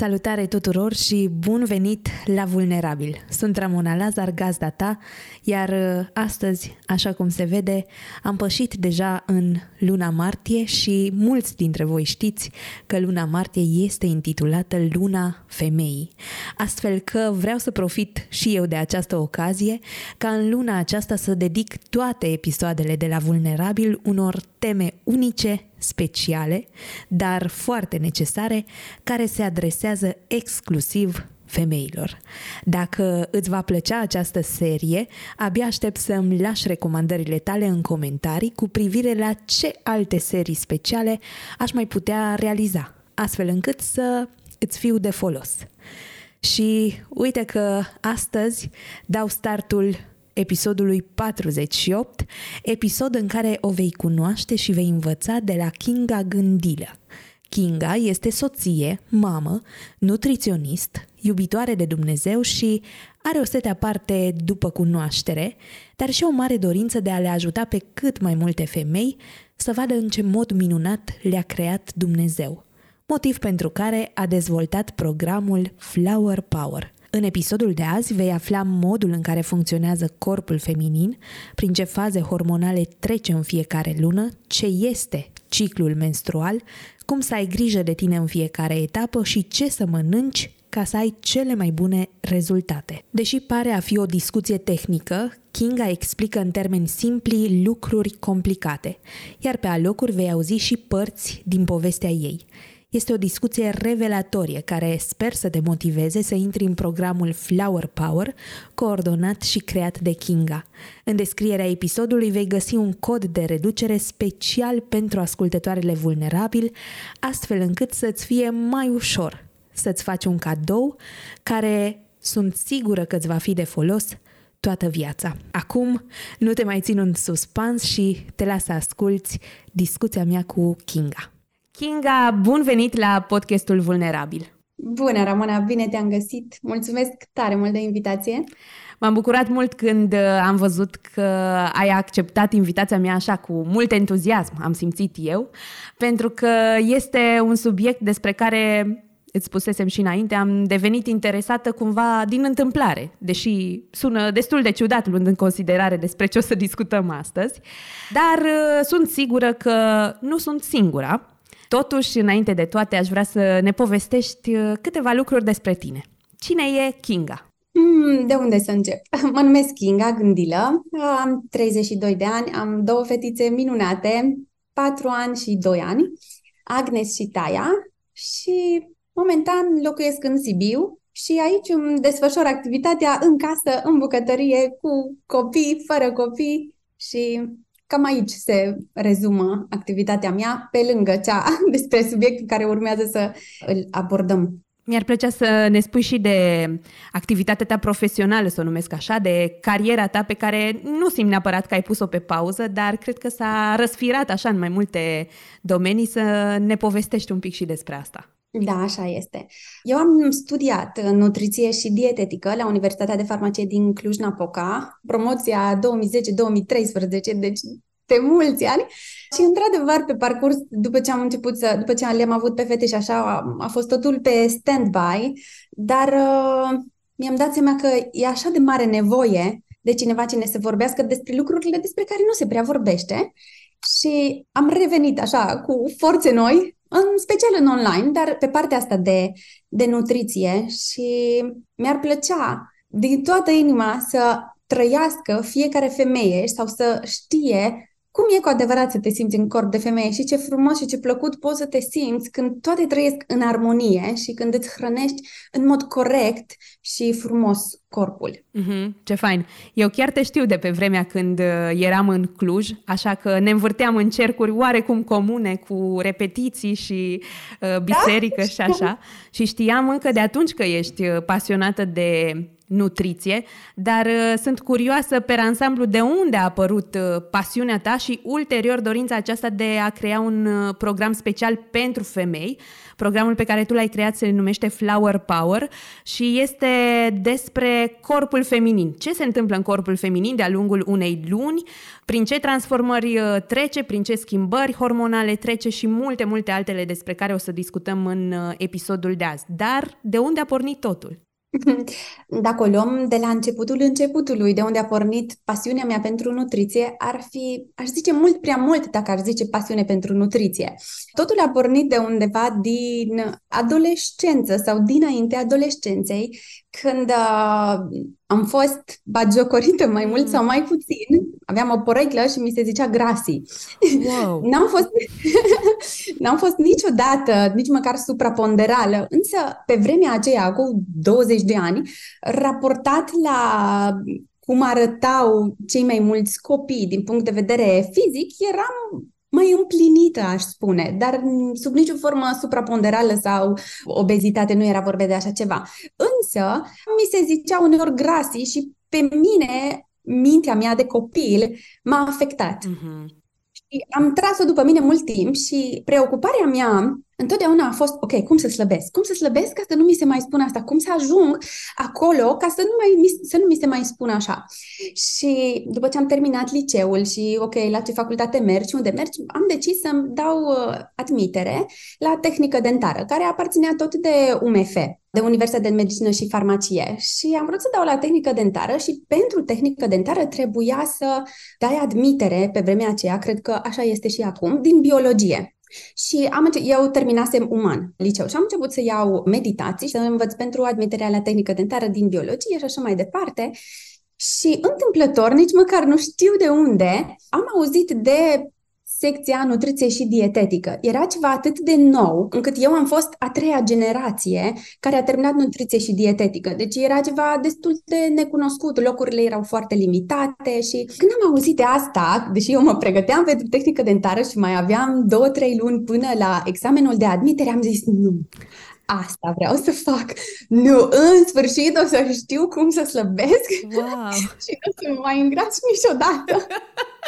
Salutare tuturor și bun venit la Vulnerabil! Sunt Ramona Lazar, gazda ta, iar uh, astăzi, așa cum se vede, am pășit deja în luna martie și mulți dintre voi știți că luna martie este intitulată Luna Femeii. Astfel că vreau să profit și eu de această ocazie ca în luna aceasta să dedic toate episoadele de la Vulnerabil unor teme unice speciale, dar foarte necesare, care se adresează exclusiv femeilor. Dacă îți va plăcea această serie, abia aștept să-mi lași recomandările tale în comentarii cu privire la ce alte serii speciale aș mai putea realiza, astfel încât să îți fiu de folos. Și uite că astăzi dau startul episodului 48, episod în care o vei cunoaște și vei învăța de la Kinga Gândilă. Kinga este soție, mamă, nutriționist, iubitoare de Dumnezeu și are o sete aparte după cunoaștere, dar și o mare dorință de a le ajuta pe cât mai multe femei să vadă în ce mod minunat le-a creat Dumnezeu. Motiv pentru care a dezvoltat programul Flower Power – în episodul de azi vei afla modul în care funcționează corpul feminin, prin ce faze hormonale trece în fiecare lună, ce este ciclul menstrual, cum să ai grijă de tine în fiecare etapă și ce să mănânci ca să ai cele mai bune rezultate. Deși pare a fi o discuție tehnică, Kinga explică în termeni simpli lucruri complicate, iar pe alocuri vei auzi și părți din povestea ei. Este o discuție revelatorie care sper să te motiveze să intri în programul Flower Power, coordonat și creat de Kinga. În descrierea episodului vei găsi un cod de reducere special pentru ascultătoarele vulnerabili, astfel încât să-ți fie mai ușor să-ți faci un cadou care sunt sigură că îți va fi de folos toată viața. Acum nu te mai țin în suspans și te las să asculți discuția mea cu Kinga. Kinga, bun venit la podcastul Vulnerabil! Bună, Ramona, bine te-am găsit! Mulțumesc tare mult de invitație! M-am bucurat mult când uh, am văzut că ai acceptat invitația mea așa cu mult entuziasm, am simțit eu, pentru că este un subiect despre care îți spusesem și înainte, am devenit interesată cumva din întâmplare, deși sună destul de ciudat luând în considerare despre ce o să discutăm astăzi, dar uh, sunt sigură că nu sunt singura Totuși, înainte de toate, aș vrea să ne povestești uh, câteva lucruri despre tine. Cine e Kinga? Hmm, de unde să încep? Mă numesc Kinga Gândilă, am 32 de ani, am două fetițe minunate, 4 ani și 2 ani, Agnes și Taia și momentan locuiesc în Sibiu și aici îmi desfășor activitatea în casă, în bucătărie, cu copii, fără copii și Cam aici se rezumă activitatea mea, pe lângă cea despre subiectul care urmează să îl abordăm. Mi-ar plăcea să ne spui și de activitatea ta profesională, să o numesc așa, de cariera ta pe care nu simt neapărat că ai pus-o pe pauză, dar cred că s-a răsfirat așa în mai multe domenii să ne povestești un pic și despre asta. Da, așa este. Eu am studiat nutriție și dietetică la Universitatea de Farmacie din Cluj-Napoca, promoția 2010-2013, deci de mulți ani. Și într-adevăr, pe parcurs, după ce am început să, după ce le-am avut pe fete și așa, a, a fost totul pe stand-by, dar uh, mi-am dat seama că e așa de mare nevoie de cineva cine să vorbească despre lucrurile despre care nu se prea vorbește. Și am revenit așa cu forțe noi în special în online, dar pe partea asta de, de nutriție și mi-ar plăcea din toată inima să trăiască fiecare femeie sau să știe cum e cu adevărat să te simți în corp de femeie și ce frumos și ce plăcut poți să te simți când toate trăiesc în armonie și când îți hrănești în mod corect și frumos corpul. Mm-hmm, ce fain! Eu chiar te știu de pe vremea când uh, eram în Cluj, așa că ne învârteam în cercuri oarecum comune cu repetiții și uh, biserică da? și așa. Și știam încă de atunci că ești uh, pasionată de nutriție, dar uh, sunt curioasă pe ansamblu de unde a apărut uh, pasiunea ta și ulterior dorința aceasta de a crea un uh, program special pentru femei. Programul pe care tu l-ai creat se numește Flower Power și este despre corpul feminin. Ce se întâmplă în corpul feminin de-a lungul unei luni, prin ce transformări trece, prin ce schimbări hormonale trece și multe, multe altele despre care o să discutăm în episodul de azi. Dar de unde a pornit totul? Dacă o luăm de la începutul începutului, de unde a pornit pasiunea mea pentru nutriție, ar fi, aș zice, mult prea mult dacă ar zice pasiune pentru nutriție. Totul a pornit de undeva din adolescență sau dinainte adolescenței, când uh, am fost bagiocorită mai mult sau mai puțin, aveam o poreclă și mi se zicea grasi. Wow. n-am, fost, n-am fost niciodată, nici măcar supraponderală, însă pe vremea aceea, cu 20 de ani, raportat la cum arătau cei mai mulți copii din punct de vedere fizic, eram mai împlinită, aș spune, dar sub nicio formă supraponderală sau obezitate, nu era vorba de așa ceva. Însă, mi se zicea uneori grasii și pe mine, mintea mea de copil m-a afectat. Mm-hmm. Și am tras-o după mine mult timp și preocuparea mea întotdeauna a fost, ok, cum să slăbesc? Cum să slăbesc ca să nu mi se mai spună asta? Cum să ajung acolo ca să nu, mai, să nu mi se mai spună așa? Și după ce am terminat liceul și, ok, la ce facultate mergi, unde mergi, am decis să-mi dau uh, admitere la tehnică dentară, care aparținea tot de UMF, de Universitatea de Medicină și Farmacie. Și am vrut să dau la tehnică dentară și pentru tehnică dentară trebuia să dai admitere pe vremea aceea, cred că așa este și acum, din biologie. Și am înce- eu terminasem uman liceu și am început să iau meditații și să învăț pentru admiterea la tehnică dentară din biologie și așa mai departe. Și întâmplător, nici măcar nu știu de unde, am auzit de secția nutriție și dietetică. Era ceva atât de nou, încât eu am fost a treia generație care a terminat nutriție și dietetică. Deci era ceva destul de necunoscut, locurile erau foarte limitate și când am auzit de asta, deși eu mă pregăteam pentru tehnică dentară și mai aveam două, trei luni până la examenul de admitere, am zis nu, asta vreau să fac. Nu, în sfârșit o să știu cum să slăbesc wow. și nu să mă mai îngrați niciodată.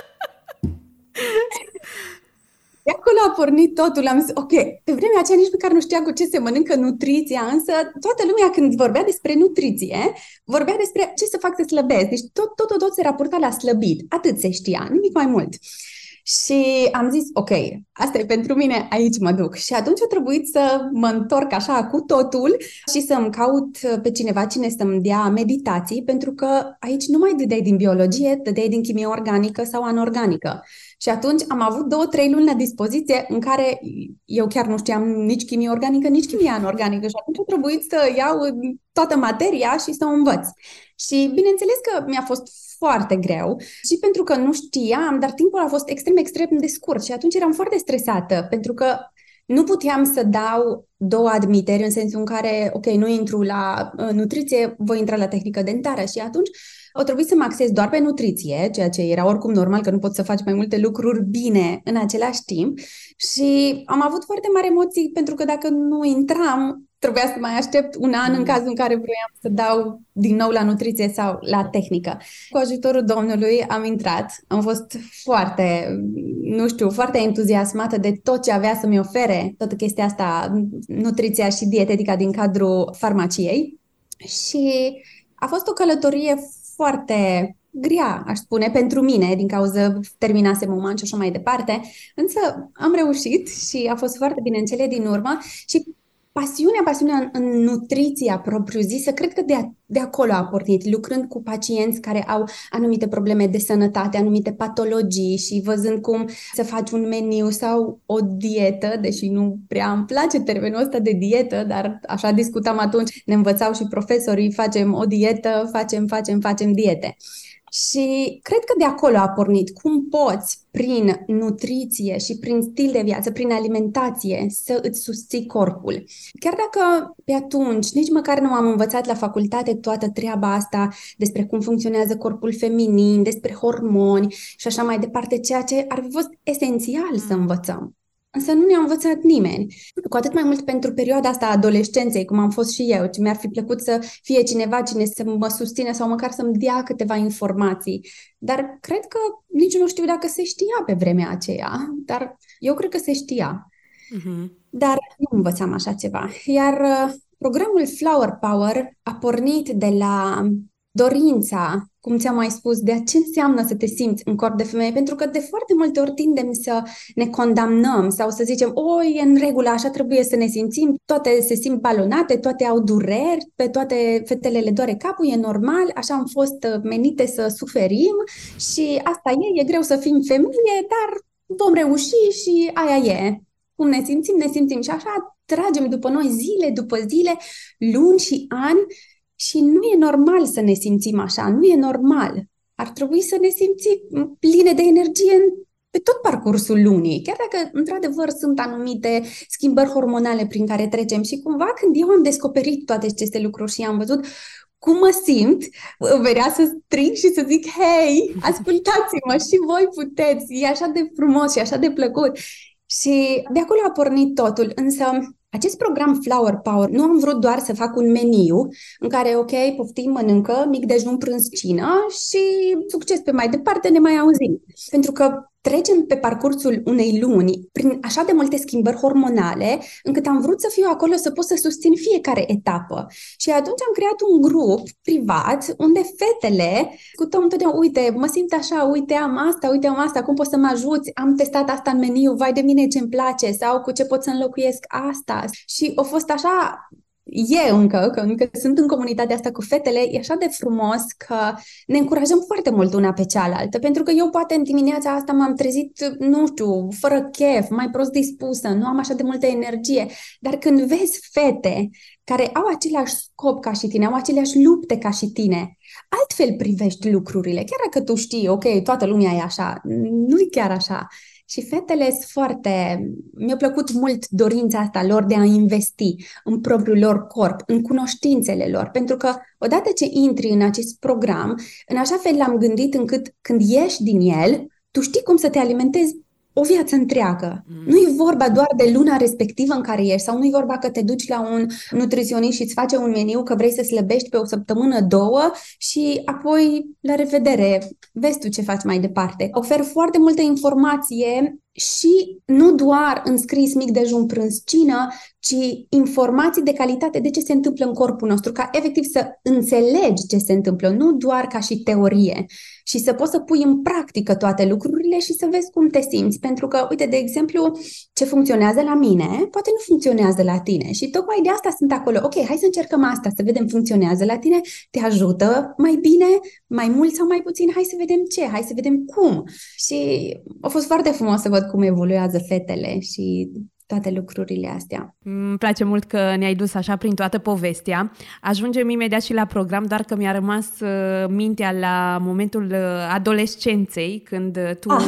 De acolo a pornit totul, am zis, ok, pe vremea aceea nici măcar nu știa cu ce se mănâncă nutriția, însă toată lumea când vorbea despre nutriție, vorbea despre ce să fac să slăbesc. Deci tot, tot, tot, tot se raporta la slăbit. Atât se știa, nimic mai mult. Și am zis, ok, asta e pentru mine, aici mă duc. Și atunci a trebuit să mă întorc așa cu totul și să-mi caut pe cineva cine să-mi dea meditații, pentru că aici nu mai dădeai din biologie, dădeai din chimie organică sau anorganică. Și atunci am avut două, trei luni la dispoziție în care eu chiar nu știam nici chimie organică, nici chimie anorganică și atunci a trebuit să iau toată materia și să o învăț. Și bineînțeles că mi-a fost foarte greu și pentru că nu știam, dar timpul a fost extrem, extrem de scurt și atunci eram foarte stresată pentru că nu puteam să dau două admiteri în sensul în care, ok, nu intru la uh, nutriție, voi intra la tehnică dentară și atunci au trebuit să mă axez doar pe nutriție, ceea ce era oricum normal că nu poți să faci mai multe lucruri bine în același timp și am avut foarte mari emoții pentru că dacă nu intram, trebuia să mai aștept un an în mm. cazul în care vroiam să dau din nou la nutriție sau la tehnică. Cu ajutorul Domnului am intrat, am fost foarte, nu știu, foarte entuziasmată de tot ce avea să-mi ofere toată chestia asta, nutriția și dietetica din cadrul farmaciei și a fost o călătorie foarte grea, aș spune, pentru mine, din cauza terminasem un și așa mai departe, însă am reușit și a fost foarte bine în cele din urmă și pasiunea, pasiunea în, în nutriția propriu-zisă, cred că de, a, de acolo a pornit, lucrând cu pacienți care au anumite probleme de sănătate, anumite patologii și văzând cum să faci un meniu sau o dietă, deși nu prea îmi place termenul ăsta de dietă, dar așa discutam atunci, ne învățau și profesorii, facem o dietă, facem, facem, facem diete. Și cred că de acolo a pornit cum poți, prin nutriție și prin stil de viață, prin alimentație, să îți susții corpul. Chiar dacă pe atunci nici măcar nu am învățat la facultate toată treaba asta despre cum funcționează corpul feminin, despre hormoni și așa mai departe, ceea ce ar fi fost esențial să învățăm. Însă nu ne-a învățat nimeni. Cu atât mai mult pentru perioada asta a adolescenței, cum am fost și eu, ce mi-ar fi plăcut să fie cineva cine să mă susține sau măcar să-mi dea câteva informații. Dar cred că nici nu știu dacă se știa pe vremea aceea, dar eu cred că se știa. Uh-huh. Dar nu învățam așa ceva. Iar uh, programul Flower Power a pornit de la dorința, cum ți-am mai spus, de a ce înseamnă să te simți în corp de femeie, pentru că de foarte multe ori tindem să ne condamnăm sau să zicem, o, e în regulă, așa trebuie să ne simțim, toate se simt balonate, toate au dureri, pe toate fetele le doare capul, e normal, așa am fost uh, menite să suferim și asta e, e greu să fim femeie, dar vom reuși și aia e. Cum ne simțim, ne simțim și așa tragem după noi zile după zile, luni și ani și nu e normal să ne simțim așa, nu e normal. Ar trebui să ne simțim pline de energie în, pe tot parcursul lunii, chiar dacă într-adevăr sunt anumite schimbări hormonale prin care trecem și cumva când eu am descoperit toate aceste lucruri și am văzut cum mă simt, venea să strig și să zic, hei, ascultați-mă și voi puteți, e așa de frumos și așa de plăcut. Și de acolo a pornit totul, însă acest program Flower Power nu am vrut doar să fac un meniu în care, ok, poftim, mănâncă, mic dejun, prânz, cină și succes pe mai departe, ne mai auzim. Pentru că trecem pe parcursul unei luni prin așa de multe schimbări hormonale, încât am vrut să fiu acolo să pot să susțin fiecare etapă. Și atunci am creat un grup privat unde fetele scutăm întotdeauna, uite, mă simt așa, uite, am asta, uite, am asta, cum poți să mă ajuți? Am testat asta în meniu, vai de mine ce-mi place sau cu ce pot să înlocuiesc asta. Și a fost așa e încă, că încă sunt în comunitatea asta cu fetele, e așa de frumos că ne încurajăm foarte mult una pe cealaltă, pentru că eu poate în dimineața asta m-am trezit, nu știu, fără chef, mai prost dispusă, nu am așa de multă energie, dar când vezi fete care au același scop ca și tine, au aceleași lupte ca și tine, altfel privești lucrurile, chiar dacă tu știi, ok, toată lumea e așa, nu e chiar așa. Și fetele sunt foarte... Mi-a plăcut mult dorința asta lor de a investi în propriul lor corp, în cunoștințele lor, pentru că odată ce intri în acest program, în așa fel l-am gândit încât când ieși din el, tu știi cum să te alimentezi o viață întreagă. Mm. Nu e vorba doar de luna respectivă în care ești sau nu e vorba că te duci la un nutriționist și îți face un meniu că vrei să slăbești pe o săptămână, două și apoi la revedere, vezi tu ce faci mai departe. Ofer foarte multă informație și nu doar înscris mic dejun prânz cină, ci informații de calitate de ce se întâmplă în corpul nostru, ca efectiv să înțelegi ce se întâmplă, nu doar ca și teorie și să poți să pui în practică toate lucrurile și să vezi cum te simți. Pentru că, uite, de exemplu, ce funcționează la mine, poate nu funcționează la tine și tocmai de asta sunt acolo. Ok, hai să încercăm asta, să vedem funcționează la tine, te ajută mai bine, mai mult sau mai puțin, hai să vedem ce, hai să vedem cum. Și a fost foarte frumos să văd cum evoluează fetele și toate lucrurile astea. Îmi place mult că ne-ai dus așa prin toată povestea. Ajungem imediat și la program, doar că mi-a rămas uh, mintea la momentul uh, adolescenței, când uh, tu ah.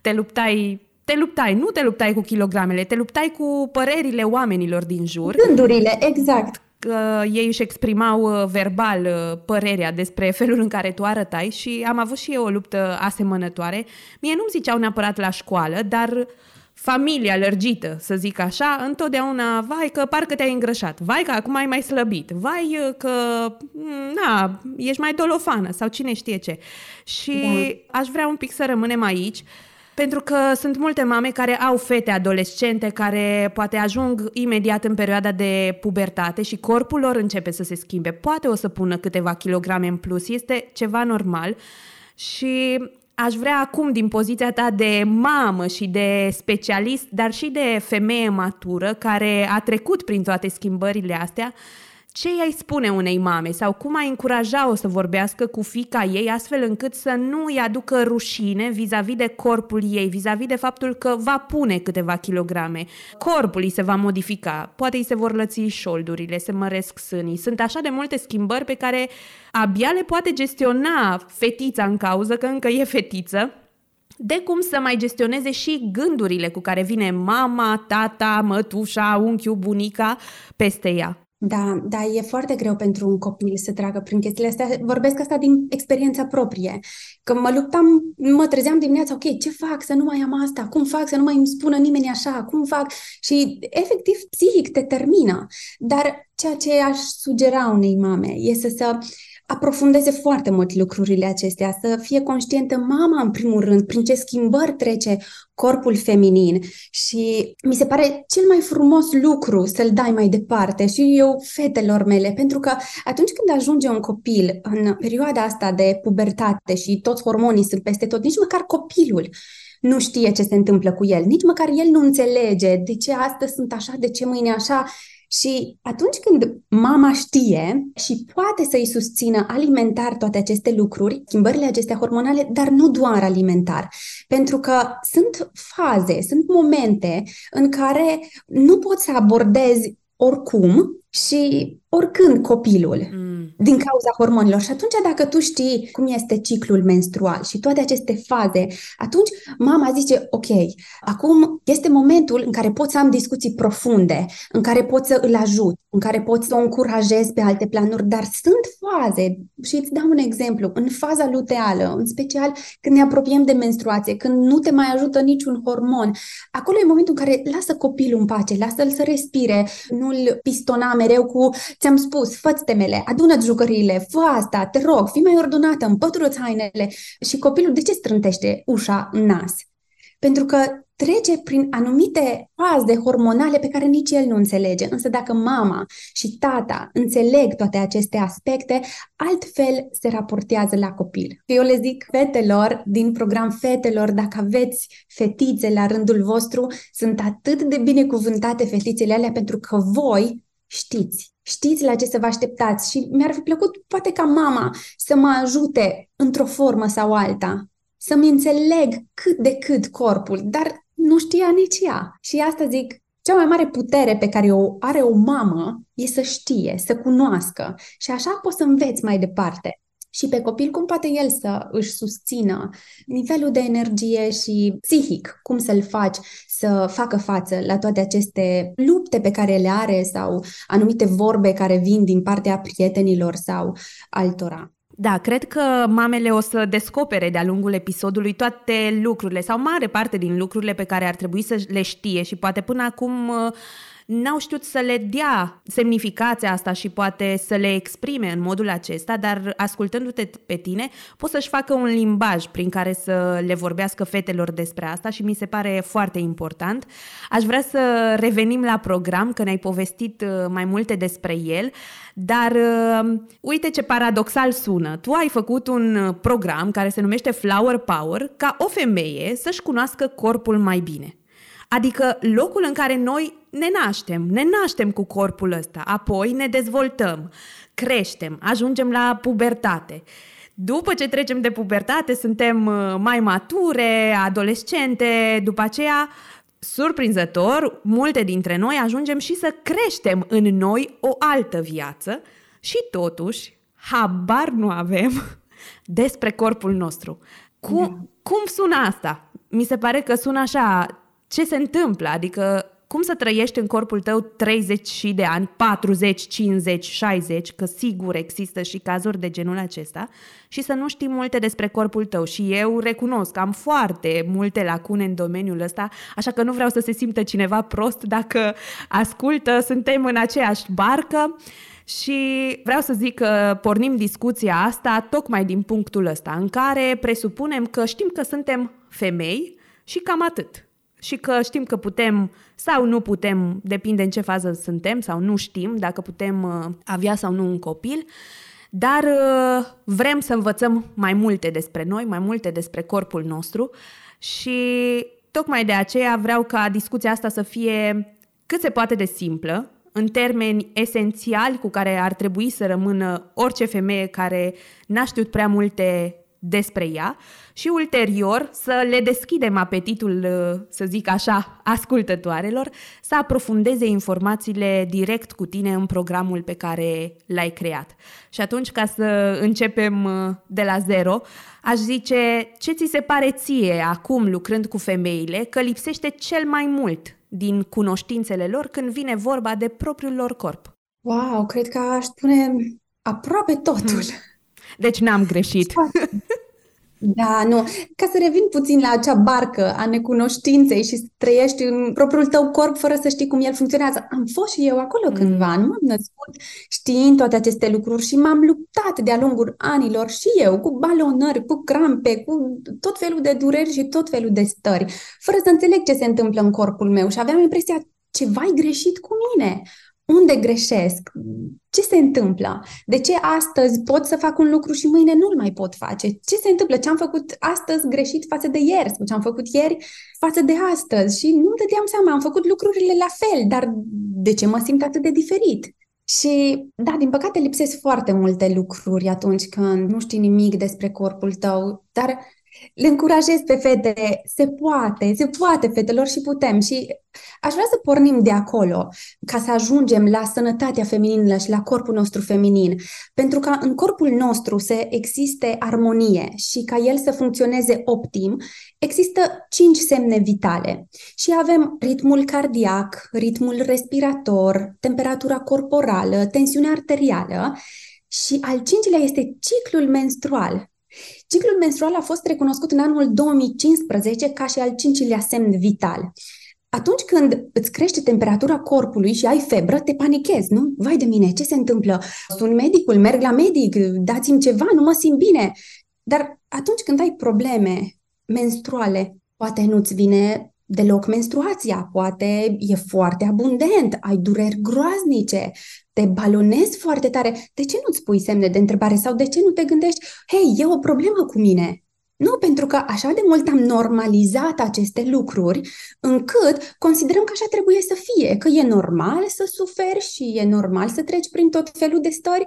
te luptai te luptai, nu te luptai cu kilogramele, te luptai cu părerile oamenilor din jur. Gândurile, exact. Că ei își exprimau verbal părerea despre felul în care tu arătai și am avut și eu o luptă asemănătoare. Mie nu-mi ziceau neapărat la școală, dar uh, familia lărgită, să zic așa, întotdeauna, vai că parcă te-ai îngrășat, vai că acum ai mai slăbit, vai uh, că, mm, na, ești mai dolofană sau cine știe ce. Și da. aș vrea un pic să rămânem aici, pentru că sunt multe mame care au fete adolescente care poate ajung imediat în perioada de pubertate și corpul lor începe să se schimbe. Poate o să pună câteva kilograme în plus, este ceva normal. Și aș vrea acum, din poziția ta de mamă și de specialist, dar și de femeie matură care a trecut prin toate schimbările astea, ce ai spune unei mame sau cum ai încuraja-o să vorbească cu fica ei astfel încât să nu îi aducă rușine vis-a-vis de corpul ei, vis-a-vis de faptul că va pune câteva kilograme. Corpul îi se va modifica, poate îi se vor lăți șoldurile, se măresc sânii. Sunt așa de multe schimbări pe care abia le poate gestiona fetița în cauză, că încă e fetiță, de cum să mai gestioneze și gândurile cu care vine mama, tata, mătușa, unchiul, bunica peste ea. Da, da, e foarte greu pentru un copil să treacă prin chestiile astea. Vorbesc asta din experiența proprie. Că mă luptam, mă trezeam dimineața, ok, ce fac să nu mai am asta? Cum fac să nu mai îmi spună nimeni așa? Cum fac? Și efectiv, psihic te termină. Dar ceea ce aș sugera unei mame este să aprofundeze foarte mult lucrurile acestea, să fie conștientă mama în primul rând, prin ce schimbări trece corpul feminin. Și mi se pare cel mai frumos lucru să-l dai mai departe și eu fetelor mele, pentru că atunci când ajunge un copil în perioada asta de pubertate și toți hormonii sunt peste tot, nici măcar copilul nu știe ce se întâmplă cu el, nici măcar el nu înțelege de ce astăzi sunt așa, de ce mâine așa și atunci când mama știe și poate să-i susțină alimentar toate aceste lucruri, schimbările acestea hormonale, dar nu doar alimentar, pentru că sunt faze, sunt momente în care nu poți să abordezi oricum și oricând copilul mm. din cauza hormonilor. Și atunci dacă tu știi cum este ciclul menstrual și toate aceste faze, atunci mama zice, ok, acum este momentul în care pot să am discuții profunde, în care pot să îl ajut, în care pot să o încurajez pe alte planuri, dar sunt faze, și îți dau un exemplu, în faza luteală, în special când ne apropiem de menstruație, când nu te mai ajută niciun hormon, acolo e momentul în care lasă copilul în pace, lasă-l să respire, nu-l pistona mereu cu ți-am spus, fă temele, adună jucăriile, fă asta, te rog, fii mai ordonată, împătură-ți hainele. Și copilul de ce strântește ușa în nas? Pentru că trece prin anumite faze hormonale pe care nici el nu înțelege. Însă dacă mama și tata înțeleg toate aceste aspecte, altfel se raportează la copil. Eu le zic fetelor din program fetelor, dacă aveți fetițe la rândul vostru, sunt atât de binecuvântate fetițele alea pentru că voi știți. Știți la ce să vă așteptați și mi-ar fi plăcut poate ca mama să mă ajute într-o formă sau alta, să-mi înțeleg cât de cât corpul, dar nu știa nici ea. Și asta zic, cea mai mare putere pe care o are o mamă e să știe, să cunoască și așa poți să înveți mai departe și pe copil cum poate el să își susțină nivelul de energie și psihic, cum să-l faci să facă față la toate aceste lupte pe care le are sau anumite vorbe care vin din partea prietenilor sau altora. Da, cred că mamele o să descopere de-a lungul episodului toate lucrurile sau mare parte din lucrurile pe care ar trebui să le știe și poate până acum uh, n-au știut să le dea semnificația asta și poate să le exprime în modul acesta, dar ascultându-te pe tine, poți să-și facă un limbaj prin care să le vorbească fetelor despre asta și mi se pare foarte important. Aș vrea să revenim la program, că ne-ai povestit uh, mai multe despre el, dar uh, uite ce paradoxal sună. Tu ai făcut un uh, program care se numește Flower Power ca o femeie să-și cunoască corpul mai bine. Adică locul în care noi ne naștem, ne naștem cu corpul ăsta, apoi ne dezvoltăm, creștem, ajungem la pubertate. După ce trecem de pubertate, suntem uh, mai mature, adolescente, după aceea, surprinzător, multe dintre noi ajungem și să creștem în noi o altă viață și totuși, habar nu avem despre corpul nostru. Cum, da. cum sună asta? Mi se pare că sună așa, ce se întâmplă, adică cum să trăiești în corpul tău 30 de ani, 40, 50, 60, că sigur există și cazuri de genul acesta, și să nu știi multe despre corpul tău. Și eu recunosc că am foarte multe lacune în domeniul ăsta, așa că nu vreau să se simtă cineva prost dacă ascultă, suntem în aceeași barcă. Și vreau să zic că pornim discuția asta tocmai din punctul ăsta, în care presupunem că știm că suntem femei și cam atât și că știm că putem sau nu putem, depinde în ce fază suntem sau nu știm dacă putem uh, avea sau nu un copil, dar uh, vrem să învățăm mai multe despre noi, mai multe despre corpul nostru și tocmai de aceea vreau ca discuția asta să fie cât se poate de simplă, în termeni esențiali cu care ar trebui să rămână orice femeie care n-a știut prea multe despre ea și ulterior să le deschidem apetitul, să zic așa, ascultătoarelor, să aprofundeze informațiile direct cu tine în programul pe care l-ai creat. Și atunci, ca să începem de la zero, aș zice ce ți se pare ție acum lucrând cu femeile că lipsește cel mai mult din cunoștințele lor când vine vorba de propriul lor corp? Wow, cred că aș spune aproape totul. Hmm. Deci n-am greșit. Da, nu. Ca să revin puțin la acea barcă a necunoștinței și să trăiești în propriul tău corp fără să știi cum el funcționează. Am fost și eu acolo mm. cândva, nu m-am născut știind toate aceste lucruri și m-am luptat de-a lungul anilor și eu cu balonări, cu crampe, cu tot felul de dureri și tot felul de stări, fără să înțeleg ce se întâmplă în corpul meu și aveam impresia ceva greșit cu mine. Unde greșesc? Ce se întâmplă? De ce astăzi pot să fac un lucru și mâine nu-l mai pot face? Ce se întâmplă? Ce am făcut astăzi greșit față de ieri? Sau ce am făcut ieri față de astăzi? Și nu-mi dădeam seama, am făcut lucrurile la fel, dar de ce mă simt atât de diferit? Și, da, din păcate lipsesc foarte multe lucruri atunci când nu știi nimic despre corpul tău, dar le încurajez pe fete, se poate, se poate fetelor și putem. Și aș vrea să pornim de acolo ca să ajungem la sănătatea feminină și la corpul nostru feminin, pentru ca în corpul nostru să existe armonie și ca el să funcționeze optim, există cinci semne vitale. Și avem ritmul cardiac, ritmul respirator, temperatura corporală, tensiunea arterială. Și al cincilea este ciclul menstrual, Ciclul menstrual a fost recunoscut în anul 2015 ca și al cincilea semn vital. Atunci când îți crește temperatura corpului și ai febră, te panichezi, nu? Vai de mine, ce se întâmplă? Sun medicul, merg la medic, dați-mi ceva, nu mă simt bine. Dar atunci când ai probleme menstruale, poate nu-ți vine deloc menstruația, poate e foarte abundent, ai dureri groaznice, te balonezi foarte tare. De ce nu-ți pui semne de întrebare sau de ce nu te gândești, hei, e o problemă cu mine? Nu, pentru că așa de mult am normalizat aceste lucruri încât considerăm că așa trebuie să fie, că e normal să suferi și e normal să treci prin tot felul de stări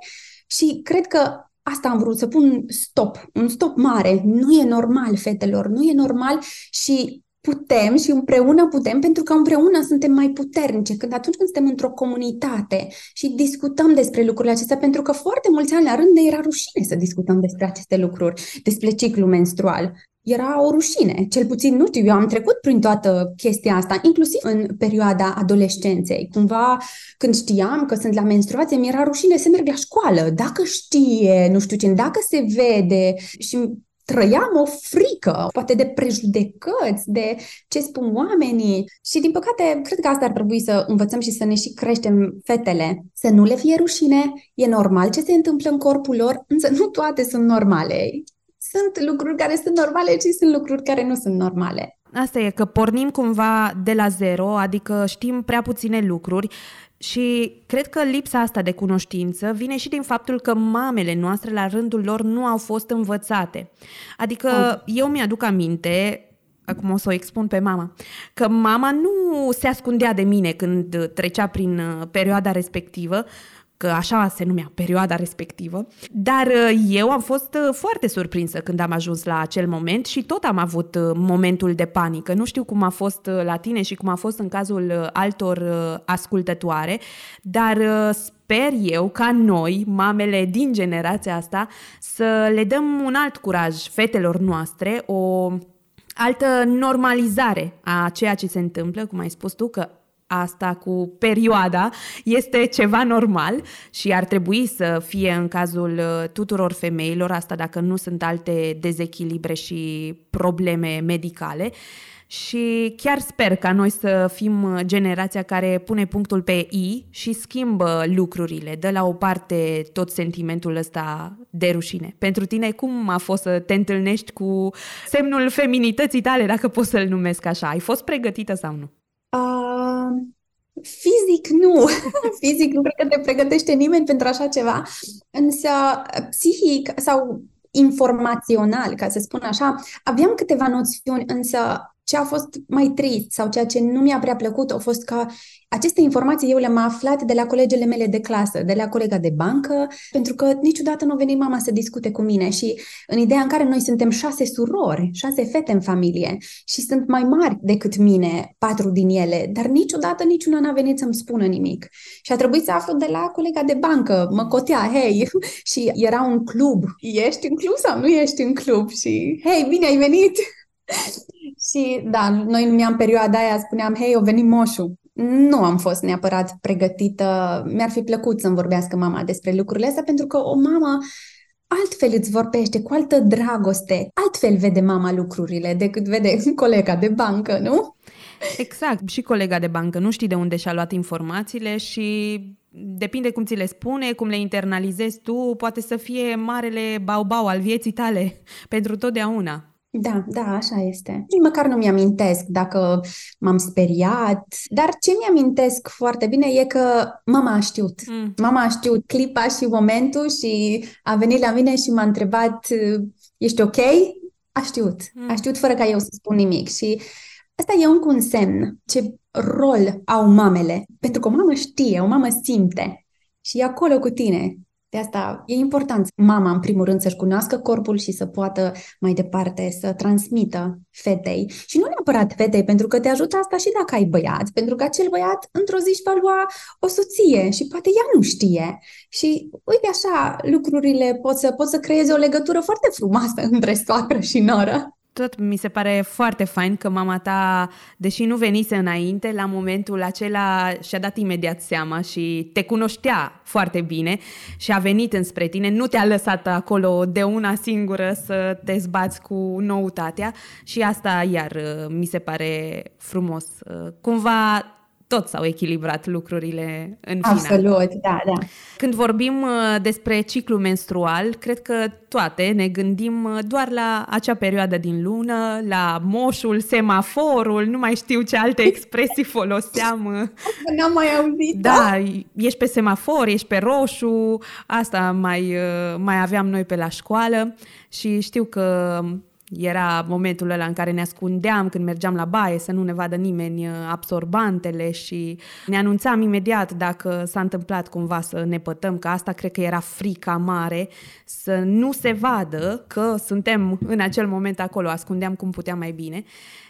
și cred că asta am vrut să pun stop, un stop mare. Nu e normal, fetelor, nu e normal și putem și împreună putem pentru că împreună suntem mai puternice. Când atunci când suntem într-o comunitate și discutăm despre lucrurile acestea, pentru că foarte mulți ani la rând ne era rușine să discutăm despre aceste lucruri, despre ciclu menstrual. Era o rușine, cel puțin, nu știu, eu am trecut prin toată chestia asta, inclusiv în perioada adolescenței. Cumva, când știam că sunt la menstruație, mi era rușine să merg la școală. Dacă știe, nu știu ce, dacă se vede și trăiam o frică, poate de prejudecăți, de ce spun oamenii. Și, din păcate, cred că asta ar trebui să învățăm și să ne și creștem fetele. Să nu le fie rușine, e normal ce se întâmplă în corpul lor, însă nu toate sunt normale. Sunt lucruri care sunt normale și sunt lucruri care nu sunt normale. Asta e, că pornim cumva de la zero, adică știm prea puține lucruri și cred că lipsa asta de cunoștință vine și din faptul că mamele noastre, la rândul lor, nu au fost învățate. Adică oh. eu mi-aduc aminte, acum o să o expun pe mama, că mama nu se ascundea de mine când trecea prin uh, perioada respectivă, că așa se numea perioada respectivă, dar uh, eu am fost uh, foarte surprinsă când am ajuns la acel moment și tot am avut uh, momentul de panică. Nu știu cum a fost la tine și cum a fost în cazul altor ascultătoare, dar sper eu ca noi, mamele din generația asta, să le dăm un alt curaj fetelor noastre, o altă normalizare a ceea ce se întâmplă, cum ai spus tu, că asta cu perioada este ceva normal și ar trebui să fie în cazul uh, tuturor femeilor, asta dacă nu sunt alte dezechilibre și probleme medicale. Și chiar sper ca noi să fim uh, generația care pune punctul pe I și schimbă lucrurile, dă la o parte tot sentimentul ăsta de rușine. Pentru tine, cum a fost să te întâlnești cu semnul feminității tale, dacă pot să-l numesc așa? Ai fost pregătită sau nu? Uh, fizic nu. fizic nu cred că te pregătește nimeni pentru așa ceva. Însă psihic sau informațional, ca să spun așa, aveam câteva noțiuni, însă ce a fost mai trist sau ceea ce nu mi-a prea plăcut a fost că aceste informații eu le-am aflat de la colegele mele de clasă, de la colega de bancă, pentru că niciodată nu a venit mama să discute cu mine și în ideea în care noi suntem șase surori, șase fete în familie și sunt mai mari decât mine, patru din ele, dar niciodată niciuna n-a venit să-mi spună nimic. Și a trebuit să aflu de la colega de bancă, mă cotea, hei, și era un club, ești în club sau nu ești în club? Și hei, bine ai venit! Și da, noi numeam perioada aia, spuneam, hei, o venit moșul nu am fost neapărat pregătită. Mi-ar fi plăcut să-mi vorbească mama despre lucrurile astea, pentru că o mamă altfel îți vorbește, cu altă dragoste. Altfel vede mama lucrurile decât vede colega de bancă, nu? Exact. Și colega de bancă nu știi de unde și-a luat informațiile și depinde cum ți le spune, cum le internalizezi tu, poate să fie marele bau-bau al vieții tale pentru totdeauna. Da, da, așa este. Nici măcar nu mi-amintesc dacă m-am speriat, dar ce mi-amintesc foarte bine e că mama a știut. Mm. Mama a știut clipa și momentul și a venit la mine și m-a întrebat ești ok? A știut. Mm. A știut fără ca eu să spun nimic și asta e încă un semn ce rol au mamele. Pentru că o mamă știe, o mamă simte și e acolo cu tine de asta e important mama, în primul rând, să-și cunoască corpul și să poată mai departe să transmită fetei. Și nu neapărat fetei, pentru că te ajută asta și dacă ai băiat, pentru că acel băiat într-o zi își va lua o soție și poate ea nu știe. Și uite așa, lucrurile pot să, pot să creeze o legătură foarte frumoasă între soacră și noră tot mi se pare foarte fain că mama ta, deși nu venise înainte, la momentul acela și-a dat imediat seama și te cunoștea foarte bine și a venit înspre tine, nu te-a lăsat acolo de una singură să te zbați cu noutatea și asta iar mi se pare frumos. Cumva tot s-au echilibrat lucrurile în final. Absolut, da, da. Când vorbim uh, despre ciclu menstrual, cred că toate ne gândim uh, doar la acea perioadă din lună, la moșul, semaforul, nu mai știu ce alte expresii foloseam. N-am mai auzit. Da, da, ești pe semafor, ești pe roșu, asta mai, uh, mai aveam noi pe la școală și știu că era momentul ăla în care ne ascundeam când mergeam la baie să nu ne vadă nimeni uh, absorbantele și ne anunțam imediat dacă s-a întâmplat cumva să ne pătăm, că asta cred că era frica mare, să nu se vadă că suntem în acel moment acolo, ascundeam cum puteam mai bine.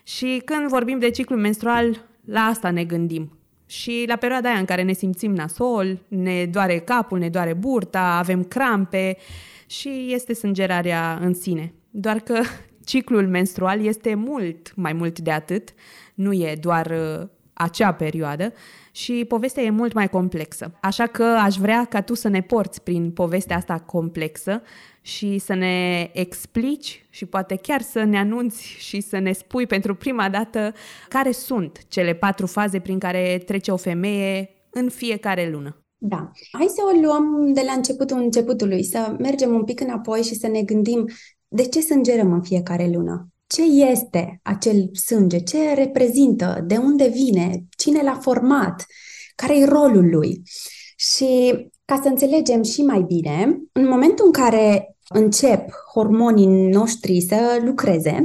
Și când vorbim de ciclu menstrual, la asta ne gândim. Și la perioada aia în care ne simțim nasol, ne doare capul, ne doare burta, avem crampe și este sângerarea în sine. Doar că ciclul menstrual este mult mai mult de atât, nu e doar uh, acea perioadă și povestea e mult mai complexă. Așa că aș vrea ca tu să ne porți prin povestea asta complexă și să ne explici și poate chiar să ne anunți și să ne spui pentru prima dată care sunt cele patru faze prin care trece o femeie în fiecare lună. Da. Hai să o luăm de la începutul începutului, să mergem un pic înapoi și să ne gândim de ce sângerăm în fiecare lună? Ce este acel sânge? Ce reprezintă? De unde vine? Cine l-a format? Care e rolul lui? Și ca să înțelegem și mai bine, în momentul în care încep hormonii noștri să lucreze,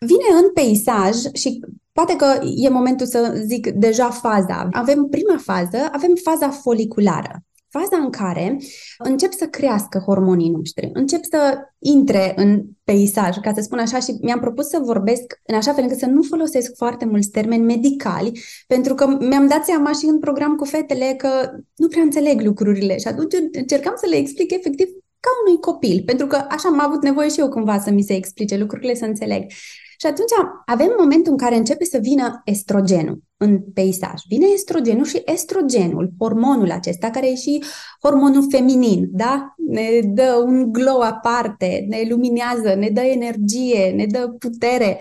vine în peisaj și poate că e momentul să zic deja faza. Avem prima fază, avem faza foliculară faza în care încep să crească hormonii noștri, încep să intre în peisaj, ca să spun așa, și mi-am propus să vorbesc în așa fel încât să nu folosesc foarte mulți termeni medicali, pentru că mi-am dat seama și în program cu fetele că nu prea înțeleg lucrurile și atunci încercam să le explic efectiv ca unui copil, pentru că așa am avut nevoie și eu cândva să mi se explice lucrurile, să înțeleg. Și atunci avem momentul în care începe să vină estrogenul în peisaj. Vine estrogenul și estrogenul, hormonul acesta, care e și hormonul feminin, da? Ne dă un glow aparte, ne luminează, ne dă energie, ne dă putere.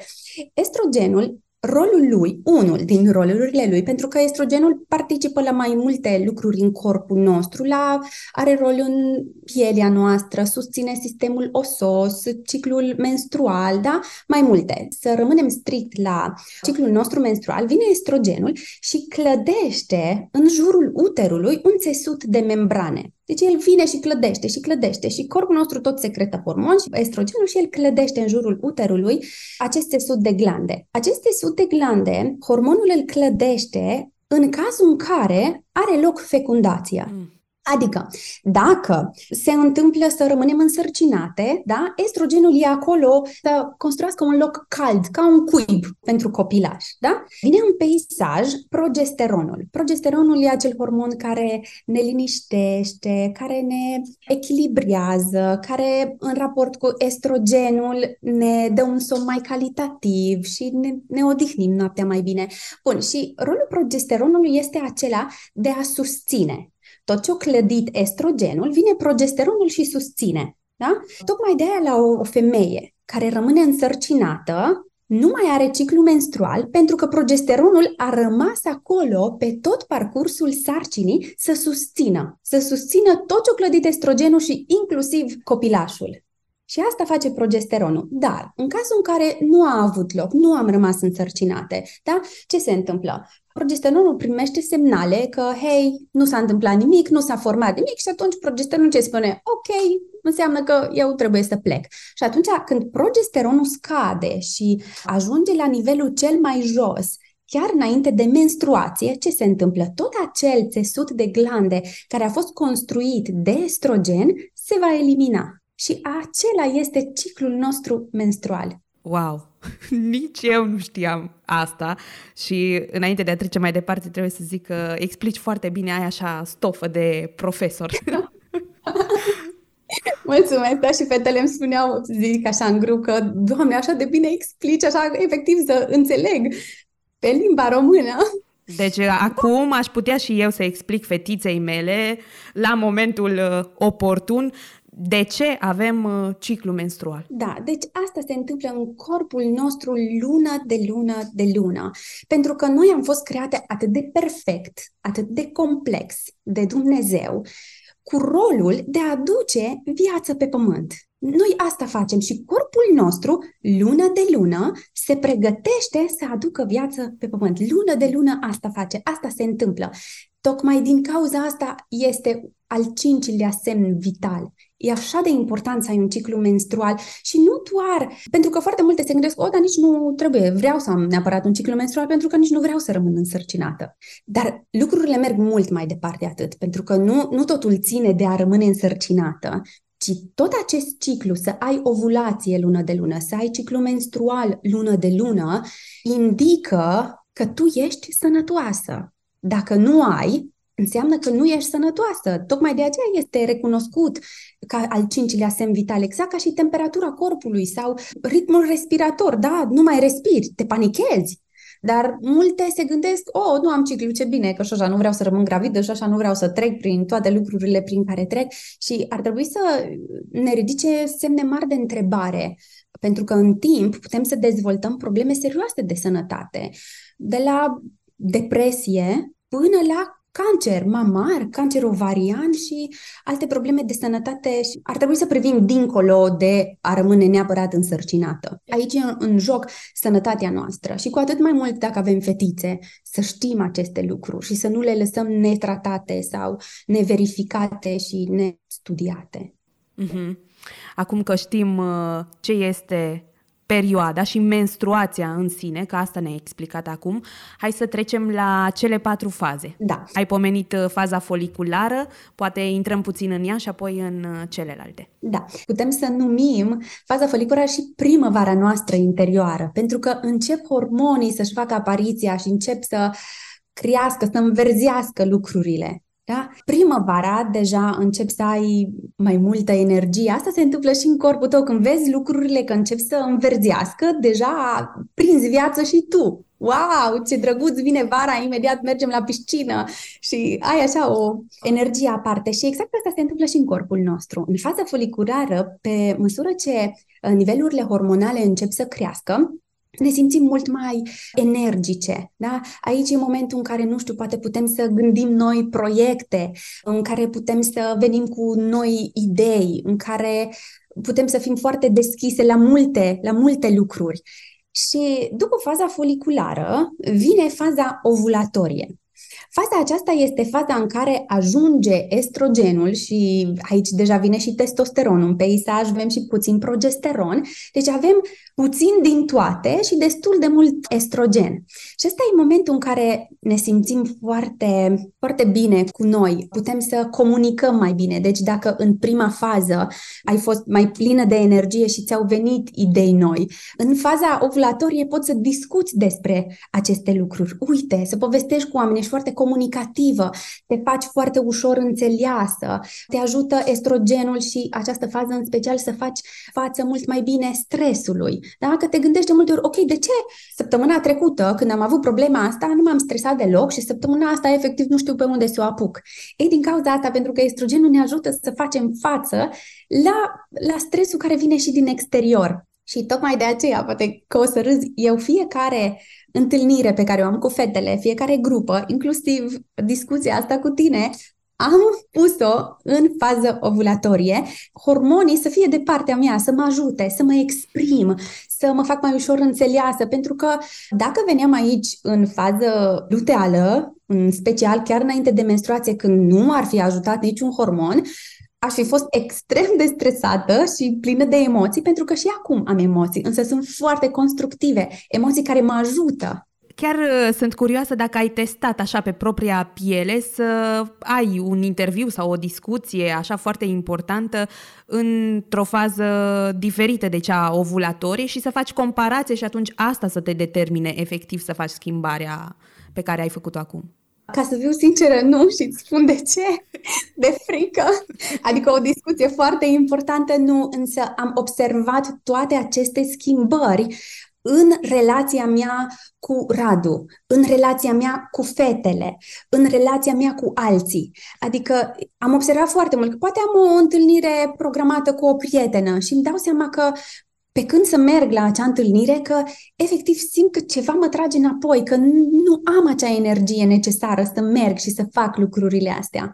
Estrogenul rolul lui, unul din rolurile lui, pentru că estrogenul participă la mai multe lucruri în corpul nostru, la, are rol în pielea noastră, susține sistemul osos, ciclul menstrual, da? Mai multe. Să rămânem strict la ciclul nostru menstrual, vine estrogenul și clădește în jurul uterului un țesut de membrane. Deci el vine și clădește și clădește și corpul nostru tot secretă hormoni și estrogenul și el clădește în jurul uterului aceste sud de glande. Aceste sud de glande, hormonul îl clădește în cazul în care are loc fecundația. Mm. Adică, dacă se întâmplă să rămânem însărcinate, da, estrogenul e acolo să construiască un loc cald, ca un cuib pentru copilaș. Da? Vine în peisaj progesteronul. Progesteronul e acel hormon care ne liniștește, care ne echilibrează, care în raport cu estrogenul ne dă un somn mai calitativ și ne, ne odihnim noaptea mai bine. Bun, și rolul progesteronului este acela de a susține tot ce a clădit estrogenul, vine progesteronul și susține. Da? Tocmai de aia la o, o femeie care rămâne însărcinată, nu mai are ciclu menstrual pentru că progesteronul a rămas acolo pe tot parcursul sarcinii să susțină, să susțină tot ce a clădit estrogenul și inclusiv copilașul. Și asta face progesteronul. Dar, în cazul în care nu a avut loc, nu am rămas însărcinate, da? ce se întâmplă? Progesteronul primește semnale că, hei, nu s-a întâmplat nimic, nu s-a format nimic și atunci progesteronul ce spune? Ok, înseamnă că eu trebuie să plec. Și atunci când progesteronul scade și ajunge la nivelul cel mai jos, chiar înainte de menstruație, ce se întâmplă? Tot acel țesut de glande care a fost construit de estrogen se va elimina. Și acela este ciclul nostru menstrual. Wow! Nici eu nu știam asta și înainte de a trece mai departe trebuie să zic că explici foarte bine, ai așa stofă de profesor. Mulțumesc, da, și fetele îmi spuneau, zic așa în grup, că, Doamne, așa de bine explici, așa efectiv să înțeleg pe limba română. Deci acum aș putea și eu să explic fetiței mele la momentul uh, oportun de ce avem uh, ciclu menstrual? Da, deci asta se întâmplă în corpul nostru lună de lună de lună. Pentru că noi am fost create atât de perfect, atât de complex de Dumnezeu, cu rolul de a aduce viață pe pământ. Noi asta facem și corpul nostru, lună de lună, se pregătește să aducă viață pe pământ. Lună de lună asta face, asta se întâmplă. Tocmai din cauza asta este al cincilea semn vital. E așa de important să ai un ciclu menstrual și nu doar, pentru că foarte multe se gândesc, o, dar nici nu trebuie, vreau să am neapărat un ciclu menstrual pentru că nici nu vreau să rămân însărcinată. Dar lucrurile merg mult mai departe atât, pentru că nu, nu totul ține de a rămâne însărcinată, ci tot acest ciclu, să ai ovulație lună de lună, să ai ciclu menstrual lună de lună, indică că tu ești sănătoasă. Dacă nu ai, înseamnă că nu ești sănătoasă. Tocmai de aceea este recunoscut ca al cincilea semn vital, exact ca și temperatura corpului sau ritmul respirator. Da, nu mai respiri, te panichezi. Dar multe se gândesc, oh, nu am ciclu, ce bine, că și așa nu vreau să rămân gravidă și așa nu vreau să trec prin toate lucrurile prin care trec și ar trebui să ne ridice semne mari de întrebare, pentru că în timp putem să dezvoltăm probleme serioase de sănătate, de la depresie până la cancer mamar, cancer ovarian și alte probleme de sănătate și ar trebui să privim dincolo de a rămâne neapărat însărcinată. Aici e în joc sănătatea noastră și cu atât mai mult dacă avem fetițe, să știm aceste lucruri și să nu le lăsăm netratate sau neverificate și nestudiate. Mm-hmm. Acum că știm uh, ce este perioada și menstruația în sine, că asta ne-ai explicat acum, hai să trecem la cele patru faze. Da. Ai pomenit uh, faza foliculară, poate intrăm puțin în ea și apoi în uh, celelalte. Da, putem să numim faza foliculară și primăvara noastră interioară, pentru că încep hormonii să-și facă apariția și încep să crească, să înverzească lucrurile. Da? Primăvara deja încep să ai mai multă energie. Asta se întâmplă și în corpul tău. Când vezi lucrurile că încep să înverzească, deja prinzi viață și tu. Wow, ce drăguț vine vara, imediat mergem la piscină și ai așa o energie aparte. Și exact asta se întâmplă și în corpul nostru. În faza foliculară, pe măsură ce uh, nivelurile hormonale încep să crească, ne simțim mult mai energice. Da? Aici e momentul în care, nu știu, poate putem să gândim noi proiecte, în care putem să venim cu noi idei, în care putem să fim foarte deschise la multe, la multe lucruri. Și după faza foliculară vine faza ovulatorie. Faza aceasta este faza în care ajunge estrogenul și aici deja vine și testosteronul în peisaj, avem și puțin progesteron, deci avem puțin din toate și destul de mult estrogen. Și ăsta e momentul în care ne simțim foarte, foarte bine cu noi, putem să comunicăm mai bine. Deci dacă în prima fază ai fost mai plină de energie și ți-au venit idei noi, în faza ovulatorie poți să discuți despre aceste lucruri. Uite, să povestești cu oameni, ești foarte comunicativă, te faci foarte ușor înțeleasă, te ajută estrogenul și această fază în special să faci față mult mai bine stresului. Da? Că te gândești de multe ori, ok, de ce săptămâna trecută, când am avut problema asta, nu m-am stresat deloc și săptămâna asta efectiv nu știu pe unde să o apuc. Ei, din cauza asta, pentru că estrogenul ne ajută să facem față la, la stresul care vine și din exterior. Și tocmai de aceea, poate că o să râzi, eu fiecare întâlnire pe care o am cu fetele, fiecare grupă, inclusiv discuția asta cu tine, am pus-o în fază ovulatorie, hormonii să fie de partea mea, să mă ajute, să mă exprim, să mă fac mai ușor înțeleasă, pentru că dacă veneam aici în fază luteală, în special chiar înainte de menstruație, când nu ar fi ajutat niciun hormon, aș fi fost extrem de stresată și plină de emoții, pentru că și acum am emoții, însă sunt foarte constructive, emoții care mă ajută. Chiar uh, sunt curioasă dacă ai testat așa pe propria piele să ai un interviu sau o discuție așa foarte importantă într-o fază diferită de cea ovulatorie și să faci comparație și atunci asta să te determine efectiv să faci schimbarea pe care ai făcut-o acum. Ca să fiu sinceră, nu și îți spun de ce. De frică. Adică o discuție foarte importantă, nu, însă am observat toate aceste schimbări în relația mea cu Radu, în relația mea cu fetele, în relația mea cu alții. Adică am observat foarte mult că poate am o întâlnire programată cu o prietenă și îmi dau seama că pe când să merg la acea întâlnire, că efectiv simt că ceva mă trage înapoi, că nu am acea energie necesară să merg și să fac lucrurile astea.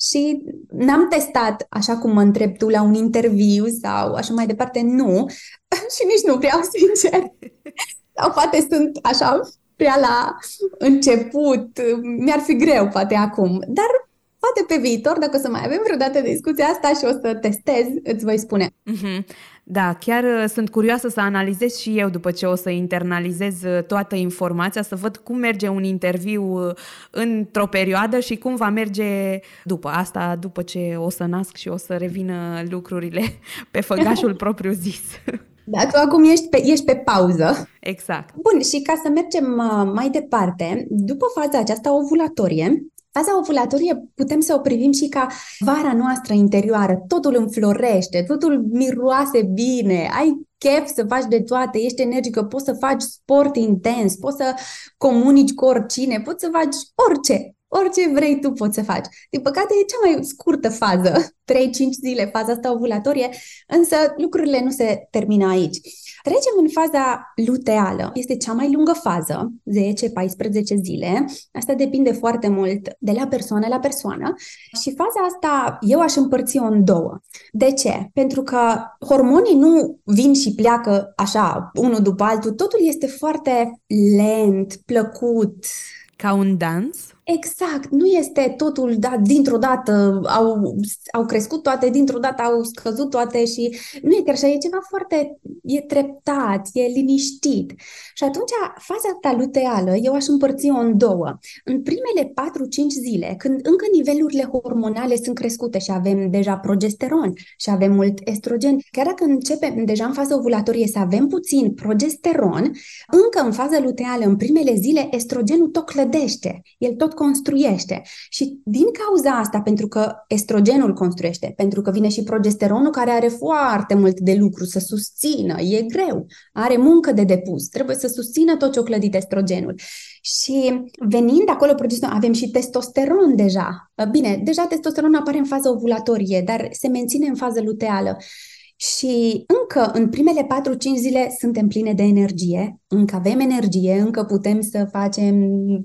Și n-am testat, așa cum mă întreb tu, la un interviu sau așa mai departe, nu. și nici nu vreau, sincer. sau poate sunt așa prea la început, mi-ar fi greu poate acum. Dar poate pe viitor, dacă o să mai avem vreodată discuția asta și o să testez, îți voi spune. Mm-hmm. Da, chiar uh, sunt curioasă să analizez și eu după ce o să internalizez uh, toată informația, să văd cum merge un interviu uh, într-o perioadă și cum va merge după asta, după ce o să nasc și o să revină lucrurile pe făgașul propriu zis. Da, tu acum ești pe, ești pe pauză. Exact. Bun, și ca să mergem mai departe, după faza aceasta ovulatorie, Faza ovulatorie putem să o privim și ca vara noastră interioară. Totul înflorește, totul miroase bine, ai chef să faci de toate, ești energică, poți să faci sport intens, poți să comunici cu oricine, poți să faci orice. Orice vrei tu poți să faci. Din păcate e cea mai scurtă fază, 3-5 zile, faza asta ovulatorie, însă lucrurile nu se termină aici. Trecem în faza luteală. Este cea mai lungă fază, 10-14 zile. Asta depinde foarte mult de la persoană la persoană. Și faza asta eu aș împărți-o în două. De ce? Pentru că hormonii nu vin și pleacă așa, unul după altul. Totul este foarte lent, plăcut. Ca un dans? Exact, nu este totul, da, dintr-o dată au, au crescut toate, dintr-o dată au scăzut toate și nu e chiar așa, e ceva foarte, e treptat, e liniștit. Și atunci, faza asta luteală, eu aș împărți-o în două. În primele 4-5 zile, când încă nivelurile hormonale sunt crescute și avem deja progesteron și avem mult estrogen, chiar dacă începem deja în fază ovulatorie să avem puțin progesteron, încă în fază luteală, în primele zile, estrogenul tot clădește, el tot construiește. Și din cauza asta, pentru că estrogenul construiește, pentru că vine și progesteronul care are foarte mult de lucru să susțină, e greu, are muncă de depus, trebuie să susțină tot ce o clădit estrogenul. Și venind acolo progesteron, avem și testosteron deja. Bine, deja testosteron apare în fază ovulatorie, dar se menține în fază luteală. Și încă în primele 4-5 zile suntem pline de energie, încă avem energie, încă putem să facem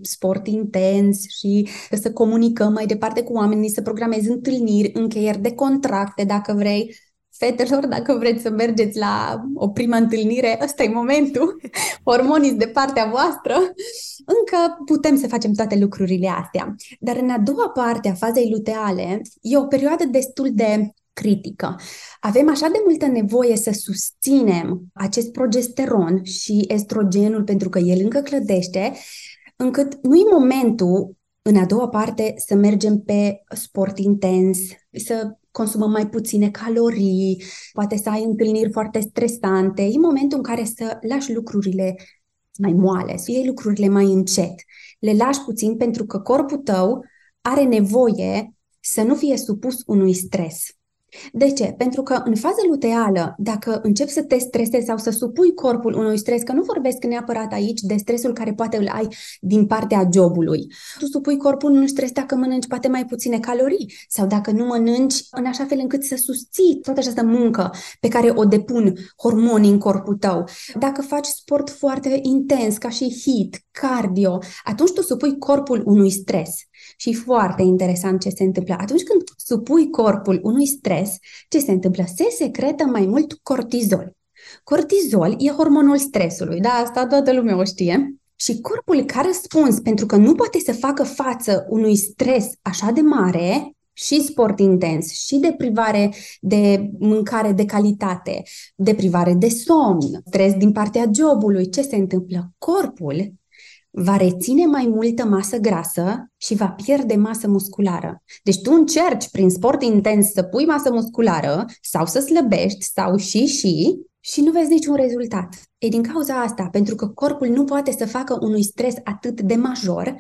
sport intens și să comunicăm mai departe cu oamenii, să programezi întâlniri, încheieri de contracte, dacă vrei. fetelor, dacă vreți să mergeți la o primă întâlnire, ăsta e momentul, hormoniți de partea voastră, încă putem să facem toate lucrurile astea. Dar în a doua parte a fazei luteale e o perioadă destul de critică. Avem așa de multă nevoie să susținem acest progesteron și estrogenul pentru că el încă clădește, încât nu e momentul în a doua parte să mergem pe sport intens, să consumăm mai puține calorii, poate să ai întâlniri foarte stresante. E momentul în care să lași lucrurile mai moale, să iei lucrurile mai încet. Le lași puțin pentru că corpul tău are nevoie să nu fie supus unui stres. De ce? Pentru că în fază luteală, dacă începi să te stresezi sau să supui corpul unui stres, că nu vorbesc neapărat aici de stresul care poate îl ai din partea jobului. Tu supui corpul unui stres dacă mănânci poate mai puține calorii sau dacă nu mănânci în așa fel încât să susții toată această muncă pe care o depun hormonii în corpul tău. Dacă faci sport foarte intens, ca și HIT, cardio, atunci tu supui corpul unui stres. Și foarte interesant ce se întâmplă. Atunci când supui corpul unui stres, ce se întâmplă? Se secretă mai mult cortizol. Cortizol e hormonul stresului, da, asta toată lumea o știe. Și corpul ca răspuns, pentru că nu poate să facă față unui stres așa de mare, și sport intens, și deprivare de mâncare de calitate, deprivare de somn, stres din partea jobului, ce se întâmplă? Corpul va reține mai multă masă grasă și va pierde masă musculară. Deci tu încerci prin sport intens să pui masă musculară sau să slăbești sau și și și nu vezi niciun rezultat. E din cauza asta, pentru că corpul nu poate să facă unui stres atât de major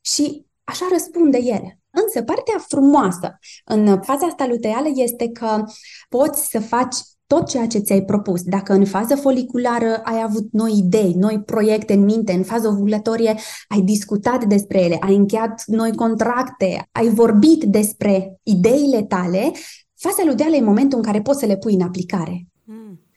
și așa răspunde el. Însă partea frumoasă în faza asta luteală este că poți să faci tot ceea ce ți-ai propus. Dacă în fază foliculară ai avut noi idei, noi proiecte în minte, în fază ovulatorie ai discutat despre ele, ai încheiat noi contracte, ai vorbit despre ideile tale, faza luteală e momentul în care poți să le pui în aplicare.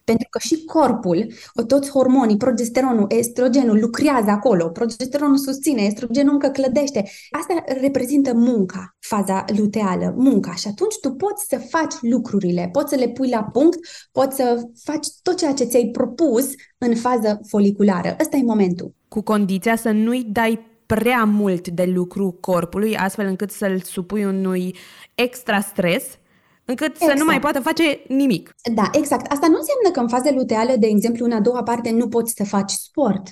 Pentru că și corpul, toți hormonii, progesteronul, estrogenul lucrează acolo, progesteronul susține, estrogenul încă clădește. Asta reprezintă munca, faza luteală, munca. Și atunci tu poți să faci lucrurile, poți să le pui la punct, poți să faci tot ceea ce ți-ai propus în fază foliculară. Ăsta e momentul. Cu condiția să nu-i dai prea mult de lucru corpului, astfel încât să-l supui unui extra stres încât exact. să nu mai exact. poată face nimic. Da, exact. Asta nu înseamnă că în faze luteale, de exemplu, în a doua parte, nu poți să faci sport.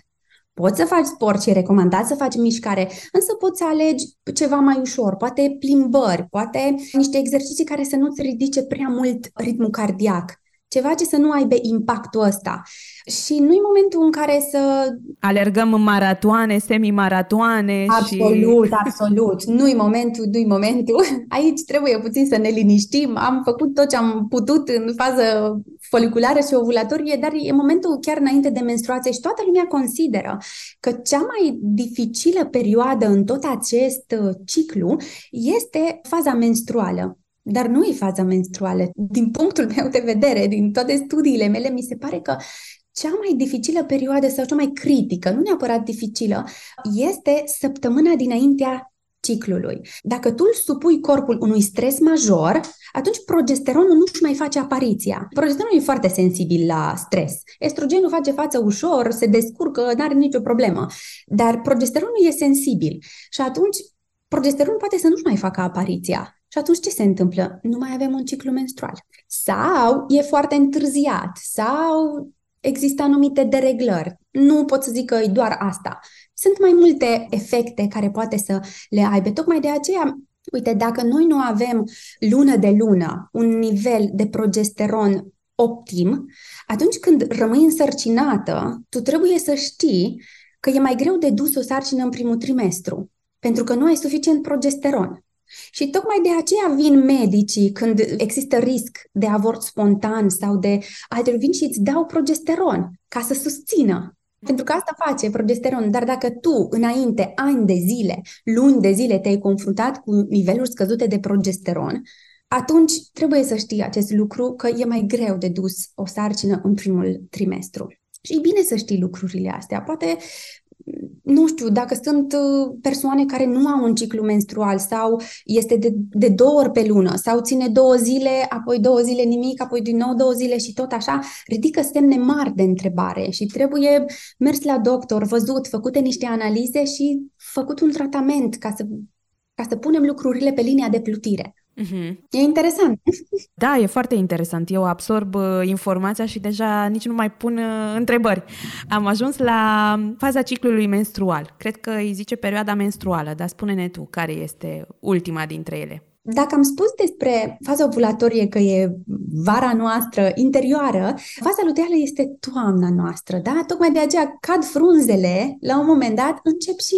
Poți să faci sport și e recomandat să faci mișcare, însă poți să alegi ceva mai ușor, poate plimbări, poate niște exerciții care să nu-ți ridice prea mult ritmul cardiac ceva ce să nu aibă impactul ăsta. Și nu e momentul în care să... Alergăm în maratoane, semi-maratoane Absolut, și... absolut. Nu-i momentul, nu-i momentul. Aici trebuie puțin să ne liniștim. Am făcut tot ce am putut în fază foliculară și ovulatorie, dar e momentul chiar înainte de menstruație și toată lumea consideră că cea mai dificilă perioadă în tot acest uh, ciclu este faza menstruală. Dar nu e faza menstruală. Din punctul meu de vedere, din toate studiile mele, mi se pare că cea mai dificilă perioadă sau cea mai critică, nu neapărat dificilă, este săptămâna dinaintea ciclului. Dacă tu îl supui corpul unui stres major, atunci progesteronul nu își mai face apariția. Progesteronul e foarte sensibil la stres. Estrogenul face față ușor, se descurcă, nu are nicio problemă. Dar progesteronul e sensibil. Și atunci progesteronul poate să nu-și mai facă apariția. Și atunci ce se întâmplă? Nu mai avem un ciclu menstrual. Sau e foarte întârziat, sau există anumite dereglări. Nu pot să zic că e doar asta. Sunt mai multe efecte care poate să le aibă. Tocmai de aceea, uite, dacă noi nu avem lună de lună un nivel de progesteron optim, atunci când rămâi însărcinată, tu trebuie să știi că e mai greu de dus o sarcină în primul trimestru, pentru că nu ai suficient progesteron. Și tocmai de aceea vin medicii când există risc de avort spontan sau de altfel vin și îți dau progesteron ca să susțină. Pentru că asta face progesteron. Dar dacă tu, înainte, ani de zile, luni de zile, te-ai confruntat cu niveluri scăzute de progesteron, atunci trebuie să știi acest lucru că e mai greu de dus o sarcină în primul trimestru. Și e bine să știi lucrurile astea. Poate nu știu, dacă sunt uh, persoane care nu au un ciclu menstrual sau este de, de două ori pe lună sau ține două zile, apoi două zile nimic, apoi din nou două zile și tot așa, ridică semne mari de întrebare și trebuie mers la doctor, văzut, făcute niște analize și făcut un tratament ca să, ca să punem lucrurile pe linia de plutire. Uh-huh. E interesant. Da, e foarte interesant. Eu absorb uh, informația și deja nici nu mai pun uh, întrebări. Am ajuns la faza ciclului menstrual. Cred că îi zice perioada menstruală, dar spune-ne tu care este ultima dintre ele. Dacă am spus despre faza ovulatorie că e vara noastră interioară, faza luteală este toamna noastră, da? Tocmai de aceea cad frunzele, la un moment dat încep și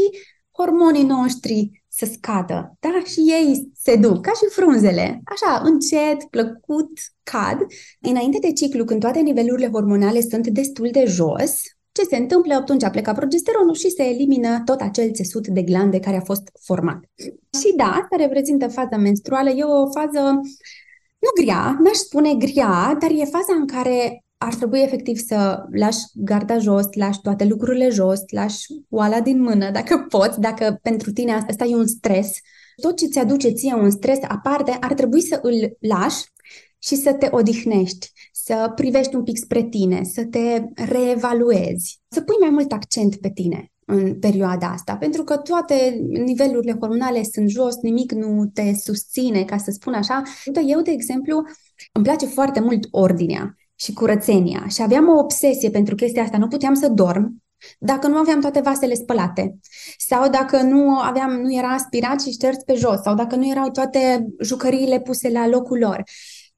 hormonii noștri să scadă, da? Și ei se duc, ca și frunzele, așa, încet, plăcut, cad. Înainte de ciclu, când toate nivelurile hormonale sunt destul de jos, ce se întâmplă? Atunci pleca progesteronul și se elimină tot acel țesut de glande care a fost format. Și da, asta reprezintă faza menstruală. E o fază nu grea, n-aș spune grea, dar e faza în care ar trebui efectiv să lași garda jos, lași toate lucrurile jos, lași oala din mână dacă poți, dacă pentru tine asta e un stres. Tot ce ți aduce ție un stres aparte, ar trebui să îl lași și să te odihnești, să privești un pic spre tine, să te reevaluezi, să pui mai mult accent pe tine în perioada asta, pentru că toate nivelurile hormonale sunt jos, nimic nu te susține, ca să spun așa. Eu, de exemplu, îmi place foarte mult ordinea și curățenia și aveam o obsesie pentru chestia asta, nu puteam să dorm dacă nu aveam toate vasele spălate sau dacă nu aveam, nu era aspirat și șters pe jos sau dacă nu erau toate jucăriile puse la locul lor.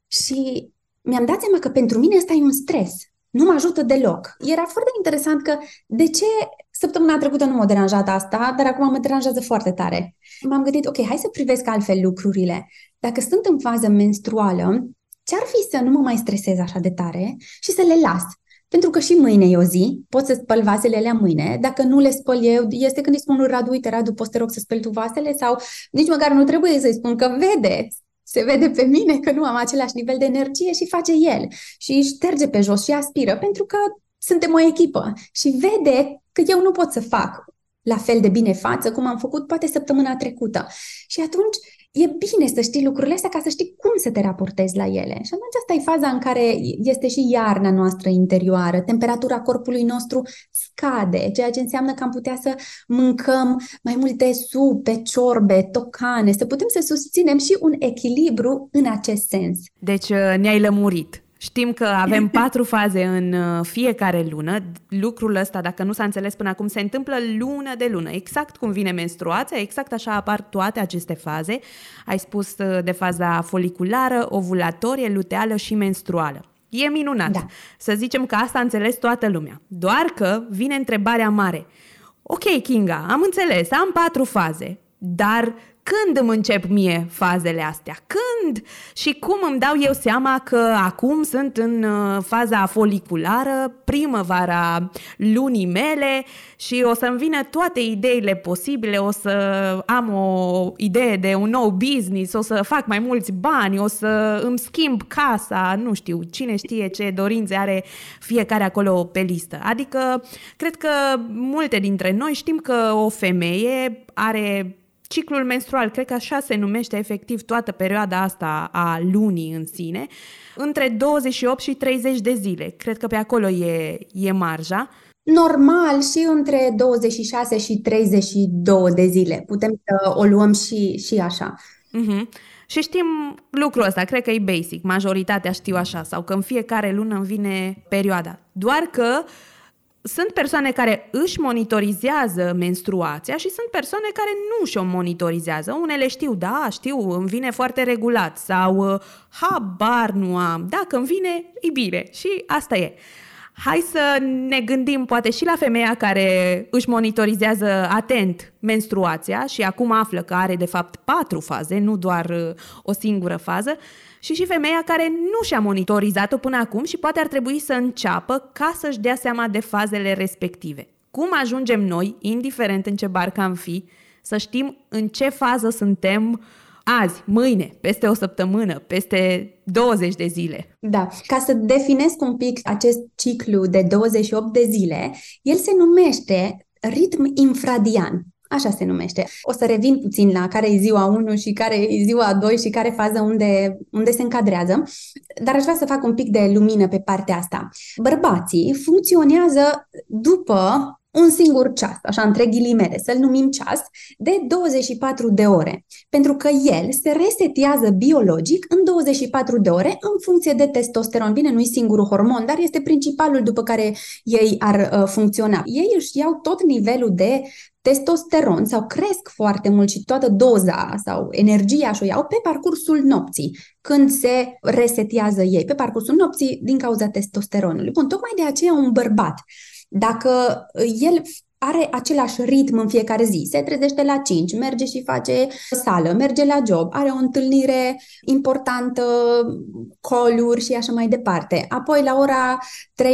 Și mi-am dat seama că pentru mine asta e un stres. Nu mă ajută deloc. Era foarte interesant că de ce săptămâna trecută nu m-a deranjat asta, dar acum mă deranjează foarte tare. M-am gândit, ok, hai să privesc altfel lucrurile. Dacă sunt în fază menstruală, ce-ar fi să nu mă mai stresez așa de tare și să le las? Pentru că și mâine e o zi, pot să spăl vasele alea mâine. Dacă nu le spăl eu, este când îi spun lui Radu, uite, Radu, poți te rog să speli tu vasele? Sau nici măcar nu trebuie să-i spun că vede, se vede pe mine că nu am același nivel de energie și face el. Și își șterge pe jos și aspiră, pentru că suntem o echipă. Și vede că eu nu pot să fac la fel de bine față cum am făcut poate săptămâna trecută. Și atunci e bine să știi lucrurile astea ca să știi cum să te raportezi la ele. Și atunci asta e faza în care este și iarna noastră interioară. Temperatura corpului nostru scade, ceea ce înseamnă că am putea să mâncăm mai multe supe, ciorbe, tocane, să putem să susținem și un echilibru în acest sens. Deci uh, ne-ai lămurit. Știm că avem patru faze în uh, fiecare lună. Lucrul ăsta, dacă nu s-a înțeles până acum, se întâmplă lună de lună. Exact cum vine menstruația, exact așa apar toate aceste faze. Ai spus uh, de faza foliculară, ovulatorie, luteală și menstruală. E minunat. Da. Să zicem că asta a înțeles toată lumea. Doar că vine întrebarea mare. Ok, Kinga, am înțeles, am patru faze, dar când îmi încep mie fazele astea? Când și cum îmi dau eu seama că acum sunt în uh, faza foliculară, primăvara lunii mele și o să-mi vină toate ideile posibile, o să am o idee de un nou business, o să fac mai mulți bani, o să îmi schimb casa, nu știu, cine știe ce dorințe are fiecare acolo pe listă. Adică, cred că multe dintre noi știm că o femeie are ciclul menstrual, cred că așa se numește efectiv toată perioada asta a lunii în sine, între 28 și 30 de zile. Cred că pe acolo e, e marja. Normal și între 26 și 32 de zile. Putem să o luăm și, și așa. Uh-huh. Și știm lucrul ăsta, cred că e basic, majoritatea știu așa, sau că în fiecare lună îmi vine perioada. Doar că uh, sunt persoane care își monitorizează menstruația și sunt persoane care nu și-o monitorizează. Unele știu, da, știu, îmi vine foarte regulat sau uh, habar nu am. Dacă îmi vine, e bine și asta e. Hai să ne gândim poate și la femeia care își monitorizează atent menstruația și acum află că are de fapt patru faze, nu doar uh, o singură fază, și și femeia care nu și-a monitorizat-o până acum și poate ar trebui să înceapă ca să-și dea seama de fazele respective. Cum ajungem noi, indiferent în ce barcă am fi, să știm în ce fază suntem azi, mâine, peste o săptămână, peste 20 de zile. Da, ca să definesc un pic acest ciclu de 28 de zile, el se numește ritm infradian. Așa se numește. O să revin puțin la care e ziua 1 și care e ziua 2 și care fază unde, unde se încadrează, dar aș vrea să fac un pic de lumină pe partea asta. Bărbații funcționează după un singur ceas, așa între ghilimele, să-l numim ceas, de 24 de ore. Pentru că el se resetează biologic în 24 de ore în funcție de testosteron. Bine, nu e singurul hormon, dar este principalul după care ei ar uh, funcționa. Ei își iau tot nivelul de testosteron sau cresc foarte mult și toată doza sau energia și o iau pe parcursul nopții, când se resetează ei, pe parcursul nopții din cauza testosteronului. Bun, tocmai de aceea un bărbat dacă el are același ritm în fiecare zi, se trezește la 5, merge și face sală, merge la job, are o întâlnire importantă, coluri și așa mai departe. Apoi la ora 3-4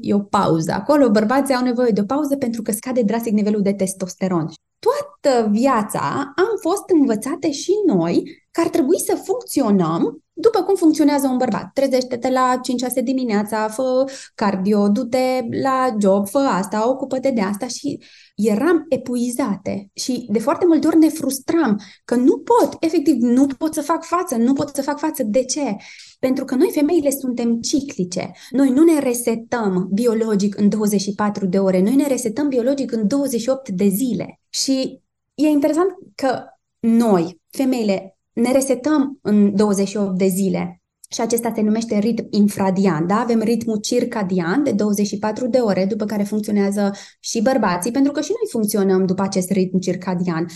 e o pauză. Acolo bărbații au nevoie de o pauză pentru că scade drastic nivelul de testosteron. Toată viața am fost învățate și noi că ar trebui să funcționăm după cum funcționează un bărbat. Trezește-te la 5-6 dimineața, fă cardio, du-te la job, fă asta, ocupă-te de asta și eram epuizate și de foarte multe ori ne frustram că nu pot, efectiv, nu pot să fac față, nu pot să fac față. De ce? Pentru că noi femeile suntem ciclice. Noi nu ne resetăm biologic în 24 de ore, noi ne resetăm biologic în 28 de zile. Și e interesant că noi, femeile, ne resetăm în 28 de zile și acesta se numește ritm infradian, da? Avem ritmul circadian de 24 de ore, după care funcționează și bărbații, pentru că și noi funcționăm după acest ritm circadian.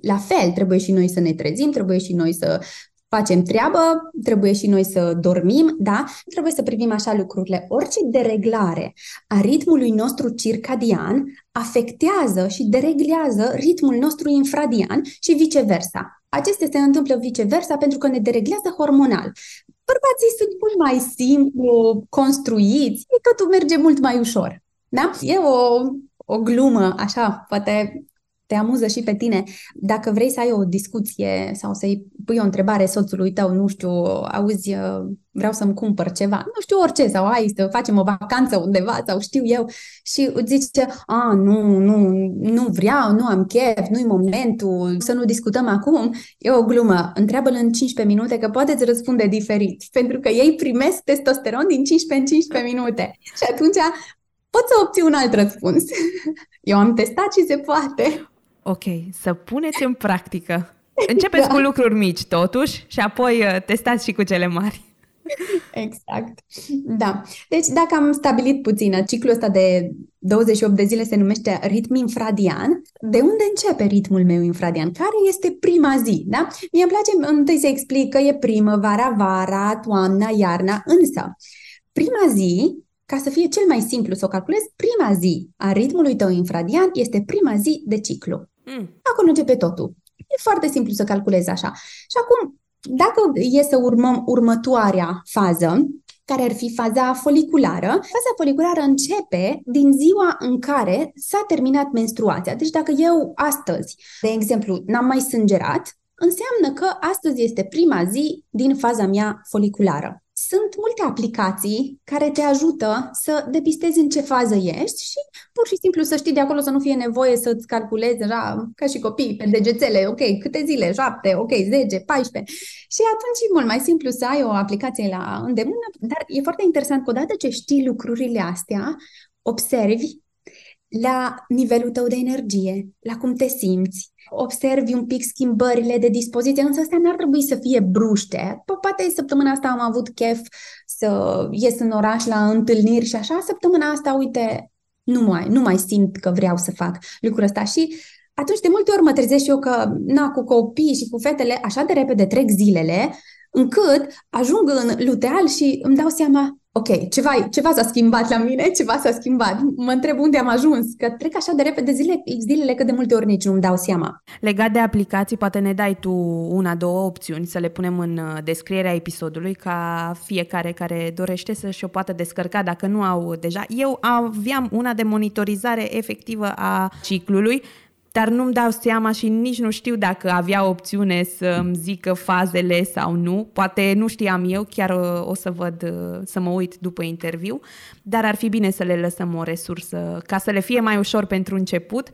La fel, trebuie și noi să ne trezim, trebuie și noi să facem treabă, trebuie și noi să dormim, da? Trebuie să privim așa lucrurile. Orice dereglare a ritmului nostru circadian afectează și dereglează ritmul nostru infradian și viceversa. Acestea se întâmplă viceversa pentru că ne dereglează hormonal. Bărbații sunt mult mai simplu construiți, totul merge mult mai ușor. Da? E o, o glumă, așa, poate te amuză și pe tine. Dacă vrei să ai o discuție sau să-i pui o întrebare soțului tău, nu știu, auzi, uh, vreau să-mi cumpăr ceva, nu știu orice, sau ai să facem o vacanță undeva, sau știu eu, și îți zice, a, nu, nu, nu vreau, nu am chef, nu-i momentul, să nu discutăm acum, e o glumă. Întreabă-l în 15 minute că poate îți răspunde diferit, pentru că ei primesc testosteron din 15 în 15 minute. Și atunci poți să obții un alt răspuns. Eu am testat și se poate. Ok, să puneți în practică. Începeți da. cu lucruri mici, totuși, și apoi uh, testați și cu cele mari. Exact. Da. Deci, dacă am stabilit puțin, ciclul ăsta de 28 de zile se numește ritm infradian, de unde începe ritmul meu infradian? Care este prima zi? Da? Mie îmi place întâi să explic că e primăvara, vara, toamna, iarna, însă prima zi ca să fie cel mai simplu să o calculez, prima zi a ritmului tău infradian este prima zi de ciclu. Mm. Acolo începe totul. E foarte simplu să calculezi așa. Și acum, dacă e să urmăm următoarea fază, care ar fi faza foliculară. Faza foliculară începe din ziua în care s-a terminat menstruația. Deci dacă eu astăzi, de exemplu, n-am mai sângerat, înseamnă că astăzi este prima zi din faza mea foliculară. Sunt multe aplicații care te ajută să depistezi în ce fază ești și pur și simplu să știi de acolo să nu fie nevoie să-ți calculezi așa, ca și copii, pe degețele, ok, câte zile, 7, ok, 10, 14. Și atunci e mult mai simplu să ai o aplicație la îndemână, dar e foarte interesant că odată ce știi lucrurile astea, observi la nivelul tău de energie, la cum te simți, observi un pic schimbările de dispoziție, însă astea n-ar trebui să fie bruște. Poate săptămâna asta am avut chef să ies în oraș la întâlniri și așa, săptămâna asta, uite, nu mai, nu mai simt că vreau să fac lucrul ăsta și atunci de multe ori mă trezesc și eu că, na, cu copii și cu fetele, așa de repede trec zilele, încât ajung în luteal și îmi dau seama, ok, ceva, ceva s-a schimbat la mine, ceva s-a schimbat. Mă întreb unde am ajuns, că trec așa de repede zile, zilele că de multe ori nici nu-mi dau seama. Legat de aplicații, poate ne dai tu una, două opțiuni să le punem în uh, descrierea episodului ca fiecare care dorește să-și o poată descărca dacă nu au deja. Eu aveam una de monitorizare efectivă a ciclului, dar nu-mi dau seama și nici nu știu dacă avea opțiune să-mi zică fazele sau nu. Poate nu știam eu, chiar o, o să văd, să mă uit după interviu, dar ar fi bine să le lăsăm o resursă ca să le fie mai ușor pentru început,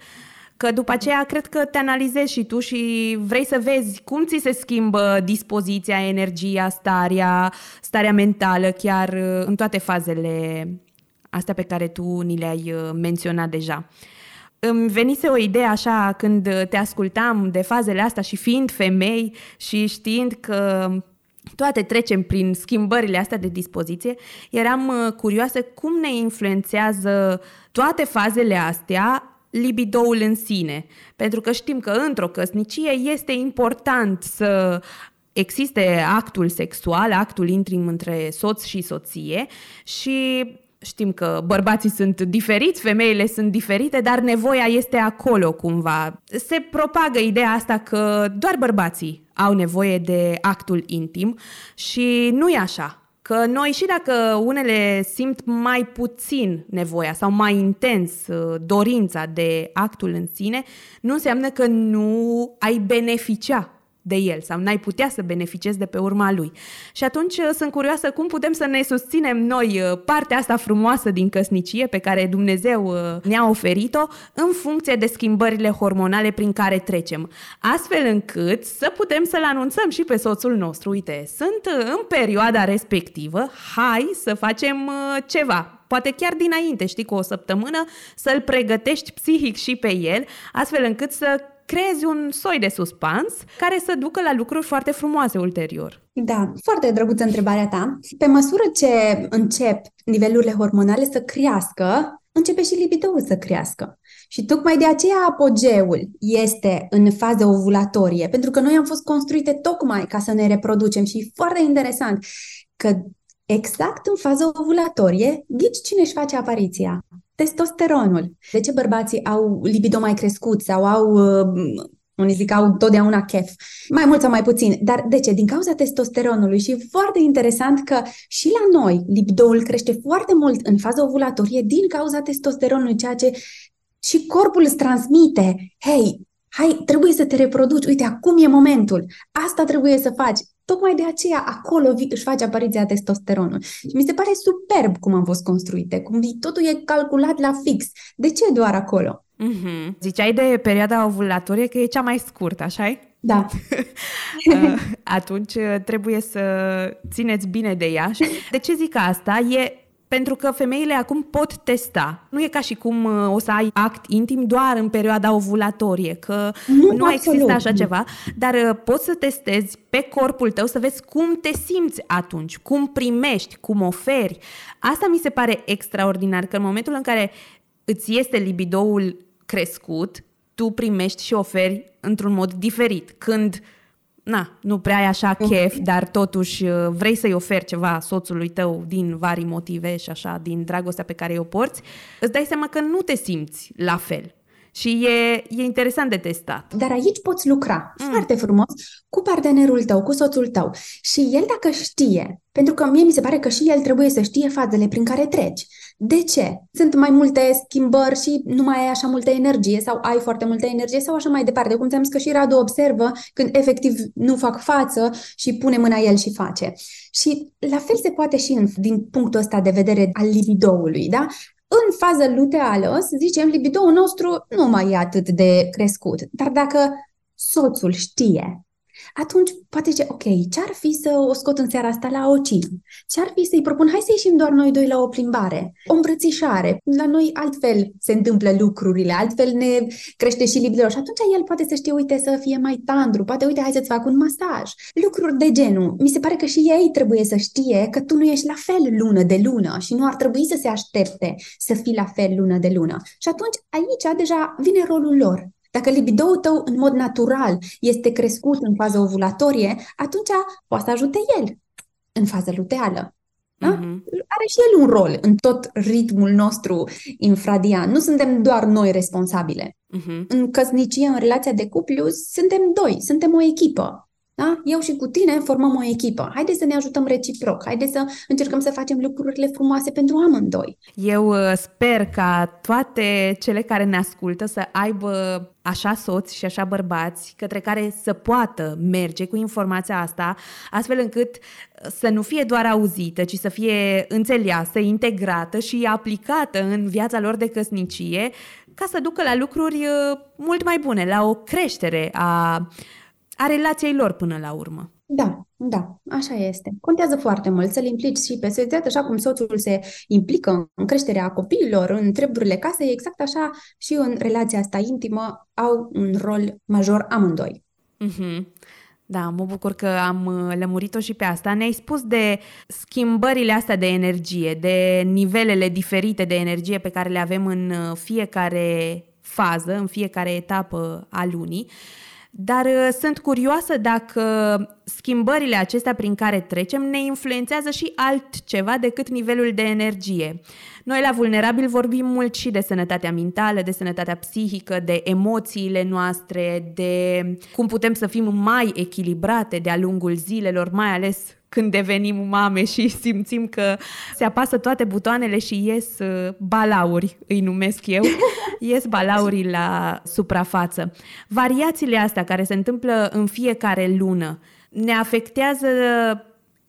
că după aceea cred că te analizezi și tu și vrei să vezi cum ți se schimbă dispoziția, energia, starea, starea mentală, chiar în toate fazele astea pe care tu ni le-ai menționat deja îmi venise o idee așa când te ascultam de fazele astea și fiind femei și știind că toate trecem prin schimbările astea de dispoziție, eram uh, curioasă cum ne influențează toate fazele astea libidoul în sine. Pentru că știm că într-o căsnicie este important să existe actul sexual, actul intrim între soț și soție și știm că bărbații sunt diferiți, femeile sunt diferite, dar nevoia este acolo cumva. Se propagă ideea asta că doar bărbații au nevoie de actul intim și nu e așa. Că noi și dacă unele simt mai puțin nevoia sau mai intens uh, dorința de actul în sine, nu înseamnă că nu ai beneficia de el sau n-ai putea să beneficiezi de pe urma lui. Și atunci uh, sunt curioasă cum putem să ne susținem noi uh, partea asta frumoasă din căsnicie pe care Dumnezeu uh, ne-a oferit-o în funcție de schimbările hormonale prin care trecem. Astfel încât să putem să-l anunțăm și pe soțul nostru, uite, sunt în perioada respectivă, hai să facem ceva, poate chiar dinainte, știi, cu o săptămână, să-l pregătești psihic și pe el, astfel încât să creezi un soi de suspans care să ducă la lucruri foarte frumoase ulterior. Da, foarte drăguță întrebarea ta. Pe măsură ce încep nivelurile hormonale să crească, începe și libidoul să crească. Și tocmai de aceea apogeul este în fază ovulatorie, pentru că noi am fost construite tocmai ca să ne reproducem și e foarte interesant că exact în fază ovulatorie, ghici cine își face apariția? Testosteronul. De ce bărbații au libido mai crescut sau au uh, unii zic au totdeauna chef, mai mult sau mai puțin. Dar de ce? Din cauza testosteronului și e foarte interesant că și la noi libidoul crește foarte mult în fază ovulatorie din cauza testosteronului, ceea ce și corpul îți transmite, hei, hai, trebuie să te reproduci, uite, acum e momentul, asta trebuie să faci. Tocmai de aceea acolo își face apariția testosteronul. Și mi se pare superb cum am fost construite, cum totul e calculat la fix. De ce doar acolo? Mm-hmm. Ziceai de perioada ovulatorie că e cea mai scurtă, așa -i? Da. Uh, atunci uh, trebuie să țineți bine de ea. De ce zic asta? E pentru că femeile acum pot testa. Nu e ca și cum uh, o să ai act intim doar în perioada ovulatorie, că nu, nu există așa ceva, dar uh, poți să testezi pe corpul tău să vezi cum te simți atunci, cum primești, cum oferi. Asta mi se pare extraordinar, că în momentul în care îți este libidoul crescut, tu primești și oferi într-un mod diferit. Când na, nu prea ai așa chef, dar totuși uh, vrei să-i oferi ceva soțului tău din vari motive și așa, din dragostea pe care o porți, îți dai seama că nu te simți la fel. Și e, e interesant de testat. Dar aici poți lucra mm. foarte frumos cu partenerul tău, cu soțul tău. Și el dacă știe, pentru că mie mi se pare că și el trebuie să știe fazele prin care treci. De ce? Sunt mai multe schimbări și nu mai ai așa multă energie sau ai foarte multă energie sau așa mai departe. Cum ți-am zis că și Radu observă când efectiv nu fac față și pune mâna el și face. Și la fel se poate și în, din punctul ăsta de vedere al libidoului, da? În fază luteală, să zicem, libidoul nostru nu mai e atât de crescut. Dar dacă soțul știe atunci poate zice, ok, ce-ar fi să o scot în seara asta la o cină? Ce-ar fi să-i propun, hai să ieșim doar noi doi la o plimbare, o îmbrățișare. La noi altfel se întâmplă lucrurile, altfel ne crește și libido și atunci el poate să știe, uite, să fie mai tandru, poate, uite, hai să-ți fac un masaj. Lucruri de genul. Mi se pare că și ei trebuie să știe că tu nu ești la fel lună de lună și nu ar trebui să se aștepte să fii la fel lună de lună. Și atunci aici deja vine rolul lor. Dacă libidoul tău în mod natural este crescut în fază ovulatorie, atunci poate să ajute el în fază luteală. Da? Mm-hmm. Are și el un rol în tot ritmul nostru infradian. Nu suntem doar noi responsabile. Mm-hmm. În căsnicie, în relația de cuplu, suntem doi, suntem o echipă. Da? Eu și cu tine formăm o echipă. Haideți să ne ajutăm reciproc. Haideți să încercăm să facem lucrurile frumoase pentru amândoi. Eu uh, sper ca toate cele care ne ascultă să aibă așa soți și așa bărbați către care să poată merge cu informația asta, astfel încât uh, să nu fie doar auzită, ci să fie înțeleasă, integrată și aplicată în viața lor de căsnicie, ca să ducă la lucruri uh, mult mai bune, la o creștere a a relației lor până la urmă. Da, da, așa este. Contează foarte mult să-l implici și pe soț, așa cum soțul se implică în creșterea copiilor, în treburile casei, exact așa și în relația asta intimă au un rol major amândoi. Mm-hmm. Da, mă bucur că am uh, lămurit-o și pe asta. Ne-ai spus de schimbările astea de energie, de nivelele diferite de energie pe care le avem în uh, fiecare fază, în fiecare etapă a lunii. Dar uh, sunt curioasă dacă schimbările acestea prin care trecem ne influențează și altceva decât nivelul de energie. Noi la Vulnerabil vorbim mult și de sănătatea mentală, de sănătatea psihică, de emoțiile noastre, de cum putem să fim mai echilibrate de-a lungul zilelor, mai ales când devenim mame și simțim că se apasă toate butoanele și ies uh, balauri, îi numesc eu, ies balauri la suprafață. Variațiile astea care se întâmplă în fiecare lună ne afectează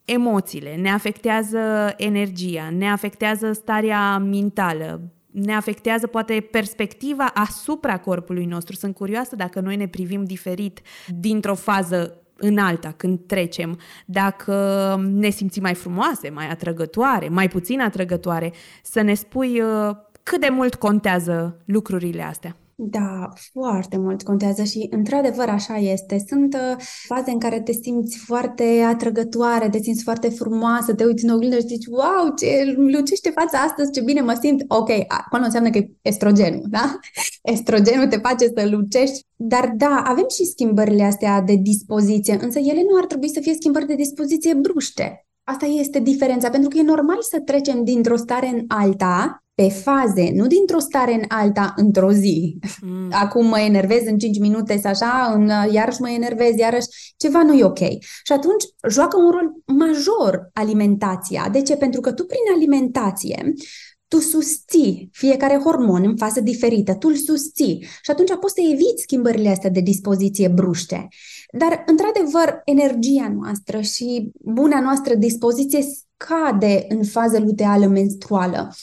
emoțiile, ne afectează energia, ne afectează starea mentală, ne afectează poate perspectiva asupra corpului nostru. Sunt curioasă dacă noi ne privim diferit dintr-o fază în alta, când trecem, dacă ne simțim mai frumoase, mai atrăgătoare, mai puțin atrăgătoare, să ne spui uh, cât de mult contează lucrurile astea. Da, foarte mult contează și într-adevăr așa este. Sunt uh, faze în care te simți foarte atrăgătoare, te simți foarte frumoasă, te uiți în oglindă și zici, wow, ce lucește fața astăzi, ce bine mă simt. Ok, acolo înseamnă că e estrogenul, da? Estrogenul te face să lucești. Dar da, avem și schimbările astea de dispoziție, însă ele nu ar trebui să fie schimbări de dispoziție bruște. Asta este diferența, pentru că e normal să trecem dintr-o stare în alta, pe faze, nu dintr-o stare în alta într-o zi. Mm. Acum mă enervez în 5 minute sau așa, în, iarăși mă enervez, iarăși ceva nu e ok. Și atunci joacă un rol major alimentația. De ce? Pentru că tu prin alimentație tu susții fiecare hormon în fază diferită, tu îl susții și atunci poți să eviți schimbările astea de dispoziție bruște. Dar, într-adevăr, energia noastră și buna noastră dispoziție scade în fază luteală menstruală.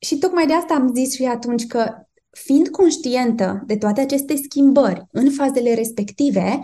Și tocmai de asta am zis și atunci că fiind conștientă de toate aceste schimbări în fazele respective,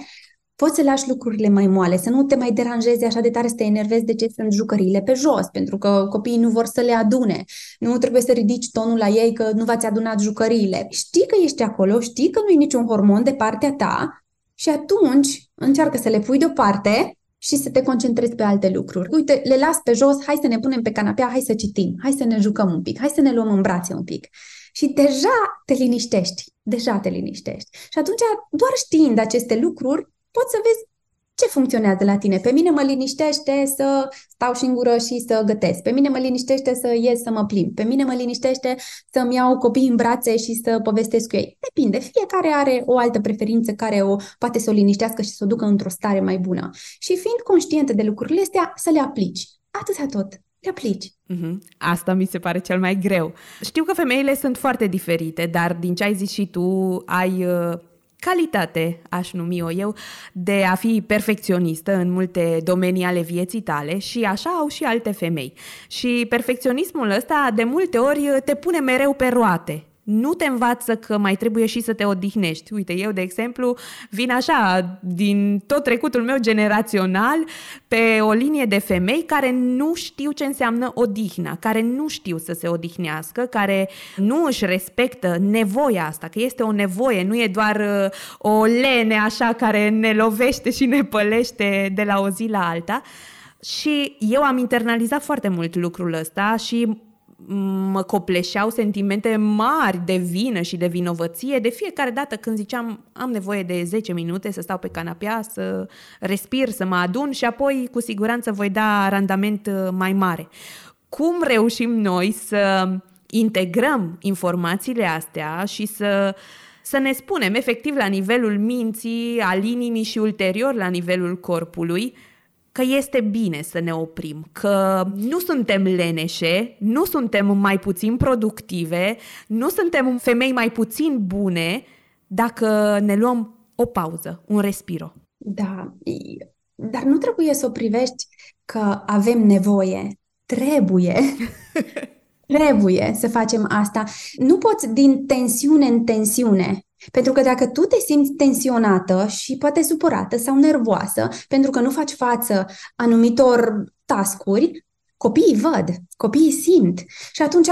poți să lași lucrurile mai moale, să nu te mai deranjezi așa de tare să te enervezi de ce sunt jucăriile pe jos, pentru că copiii nu vor să le adune. Nu trebuie să ridici tonul la ei că nu v-ați adunat jucăriile. Știi că ești acolo, știi că nu e niciun hormon de partea ta și atunci încearcă să le pui deoparte și să te concentrezi pe alte lucruri. Uite, le las pe jos, hai să ne punem pe canapea, hai să citim, hai să ne jucăm un pic, hai să ne luăm în brațe un pic. Și deja te liniștești, deja te liniștești. Și atunci, doar știind aceste lucruri, poți să vezi ce funcționează la tine? Pe mine mă liniștește să stau singură și să gătesc. Pe mine mă liniștește să ies să mă plimb. Pe mine mă liniștește să-mi iau copiii în brațe și să povestesc cu ei. Depinde. Fiecare are o altă preferință care o poate să o liniștească și să o ducă într-o stare mai bună. Și fiind conștientă de lucrurile astea, să le aplici. Atâta tot te aplici. Mm-hmm. Asta mi se pare cel mai greu. Știu că femeile sunt foarte diferite, dar din ce ai zis și tu, ai uh, calitate, aș numi o eu, de a fi perfecționistă în multe domenii ale vieții tale și așa au și alte femei. Și perfecționismul ăsta de multe ori te pune mereu pe roate nu te învață că mai trebuie și să te odihnești. Uite, eu, de exemplu, vin așa, din tot trecutul meu generațional, pe o linie de femei care nu știu ce înseamnă odihna, care nu știu să se odihnească, care nu își respectă nevoia asta, că este o nevoie, nu e doar uh, o lene așa care ne lovește și ne pălește de la o zi la alta. Și eu am internalizat foarte mult lucrul ăsta și mă copleșeau sentimente mari de vină și de vinovăție de fiecare dată când ziceam am nevoie de 10 minute să stau pe canapea, să respir, să mă adun și apoi cu siguranță voi da randament uh, mai mare. Cum reușim noi să integrăm informațiile astea și să să ne spunem efectiv la nivelul minții, al inimii și ulterior la nivelul corpului că este bine să ne oprim, că nu suntem leneșe, nu suntem mai puțin productive, nu suntem femei mai puțin bune dacă ne luăm o pauză, un respiro. Da, dar nu trebuie să o privești că avem nevoie. Trebuie. trebuie să facem asta. Nu poți din tensiune în tensiune. Pentru că dacă tu te simți tensionată și poate supărată sau nervoasă pentru că nu faci față anumitor tascuri, copiii văd, copiii simt. Și atunci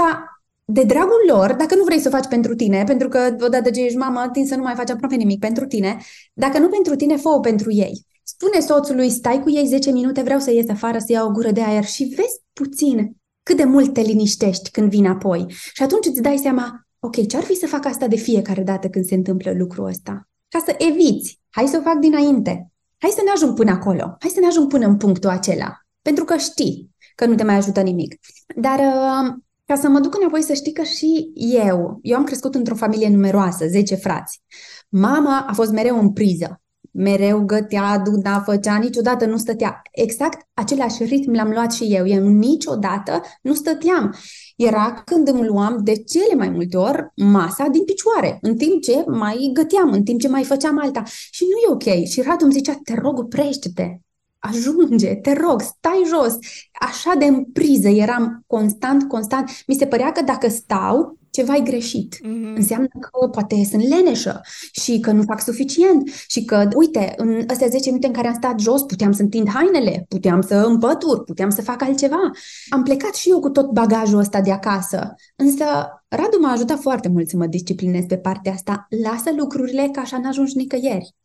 de dragul lor, dacă nu vrei să o faci pentru tine, pentru că odată ce ești mamă, tin să nu mai faci aproape nimic pentru tine, dacă nu pentru tine, fă pentru ei. Spune soțului, stai cu ei 10 minute, vreau să ies afară să iau o gură de aer și vezi puțin cât de mult te liniștești când vin apoi. Și atunci îți dai seama, ok, ce-ar fi să fac asta de fiecare dată când se întâmplă lucrul ăsta? Ca să eviți, hai să o fac dinainte. Hai să ne ajung până acolo. Hai să ne ajung până în punctul acela. Pentru că știi că nu te mai ajută nimic. Dar uh, ca să mă duc înapoi să știi că și eu, eu am crescut într-o familie numeroasă, 10 frați. Mama a fost mereu în priză mereu gătea, aduna, făcea, niciodată nu stătea. Exact același ritm l-am luat și eu. Eu niciodată nu stăteam. Era când îmi luam de cele mai multe ori masa din picioare, în timp ce mai găteam, în timp ce mai făceam alta. Și nu e ok. Și Radu îmi zicea, te rog, oprește-te, ajunge, te rog, stai jos. Așa de împriză eram constant, constant. Mi se părea că dacă stau, ceva e greșit. Mm-hmm. Înseamnă că poate sunt leneșă și că nu fac suficient și că, uite, în astea 10 minute în care am stat jos, puteam să întind hainele, puteam să împătur, puteam să fac altceva. Am plecat și eu cu tot bagajul ăsta de acasă. Însă Radu m-a ajutat foarte mult să mă disciplinez pe partea asta. Lasă lucrurile ca așa n-ajungi nicăieri.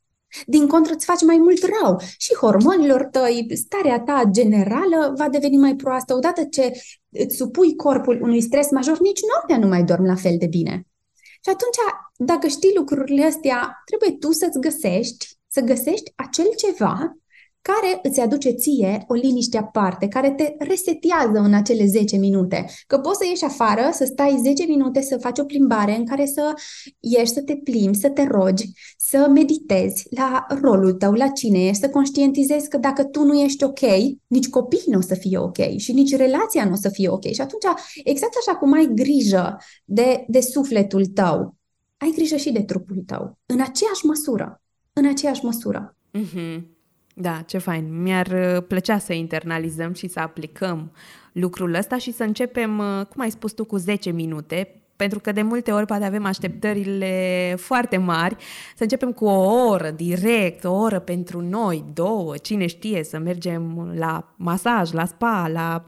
Din contră, îți faci mai mult rău și hormonilor tăi, starea ta generală va deveni mai proastă. Odată ce îți supui corpul unui stres major, nici noaptea nu mai dormi la fel de bine. Și atunci, dacă știi lucrurile astea, trebuie tu să-ți găsești, să găsești acel ceva care îți aduce ție o liniște aparte, care te resetează în acele 10 minute. Că poți să ieși afară, să stai 10 minute, să faci o plimbare în care să ieși, să te plimbi, să te rogi, să meditezi la rolul tău, la cine ești, să conștientizezi că dacă tu nu ești ok, nici copiii nu o să fie ok și nici relația nu o să fie ok. Și atunci, exact așa cum ai grijă de, de sufletul tău, ai grijă și de trupul tău, în aceeași măsură. În aceeași măsură. Mm-hmm. Da, ce fain. Mi-ar uh, plăcea să internalizăm și să aplicăm lucrul ăsta și să începem, uh, cum ai spus tu, cu 10 minute, pentru că de multe ori poate avem așteptările foarte mari, să începem cu o oră direct, o oră pentru noi, două, cine știe, să mergem la masaj, la spa, la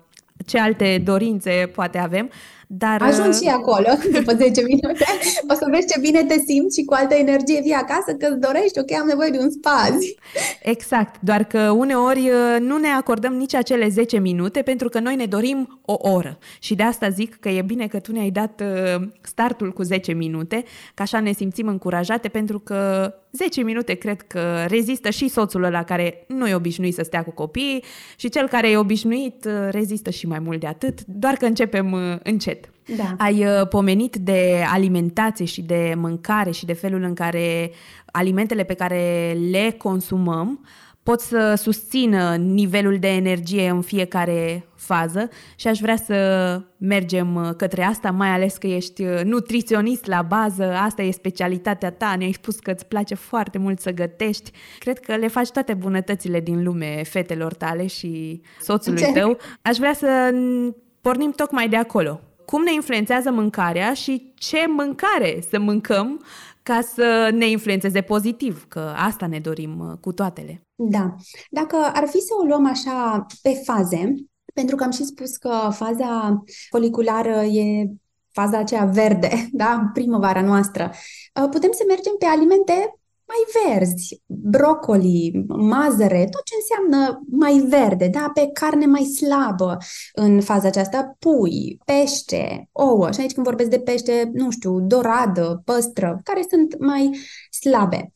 ce alte dorințe poate avem, dar... Ajung și acolo după 10 minute. O să vezi ce bine te simți și cu altă energie vii acasă că îți dorești, ok, am nevoie de un spazi. Exact, doar că uneori uh, nu ne acordăm nici acele 10 minute pentru că noi ne dorim o oră. Și de asta zic că e bine că tu ne-ai dat uh, startul cu 10 minute, că așa ne simțim încurajate pentru că 10 minute cred că rezistă și soțul ăla care nu e obișnuit să stea cu copiii și cel care e obișnuit uh, rezistă și mai mult de atât, doar că începem încet. Da. Ai uh, pomenit de alimentație și de mâncare și de felul în care alimentele pe care le consumăm pot să susțină nivelul de energie în fiecare fază și aș vrea să mergem uh, către asta, mai ales că ești uh, nutriționist la bază, asta e specialitatea ta, ne-ai spus că îți place foarte mult să gătești. Cred că le faci toate bunătățile din lume fetelor tale și soțului Ce? tău. Aș vrea să pornim tocmai de acolo cum ne influențează mâncarea și ce mâncare să mâncăm ca să ne influențeze pozitiv, că asta ne dorim uh, cu toatele. Da. Dacă ar fi să o luăm așa pe faze, pentru că am și spus că faza foliculară e faza aceea verde, da, primăvara noastră, uh, putem să mergem pe alimente mai verzi, brocoli, mazăre, tot ce înseamnă mai verde, da? pe carne mai slabă în faza aceasta, pui, pește, ouă. Și aici când vorbesc de pește, nu știu, doradă, păstră, care sunt mai slabe.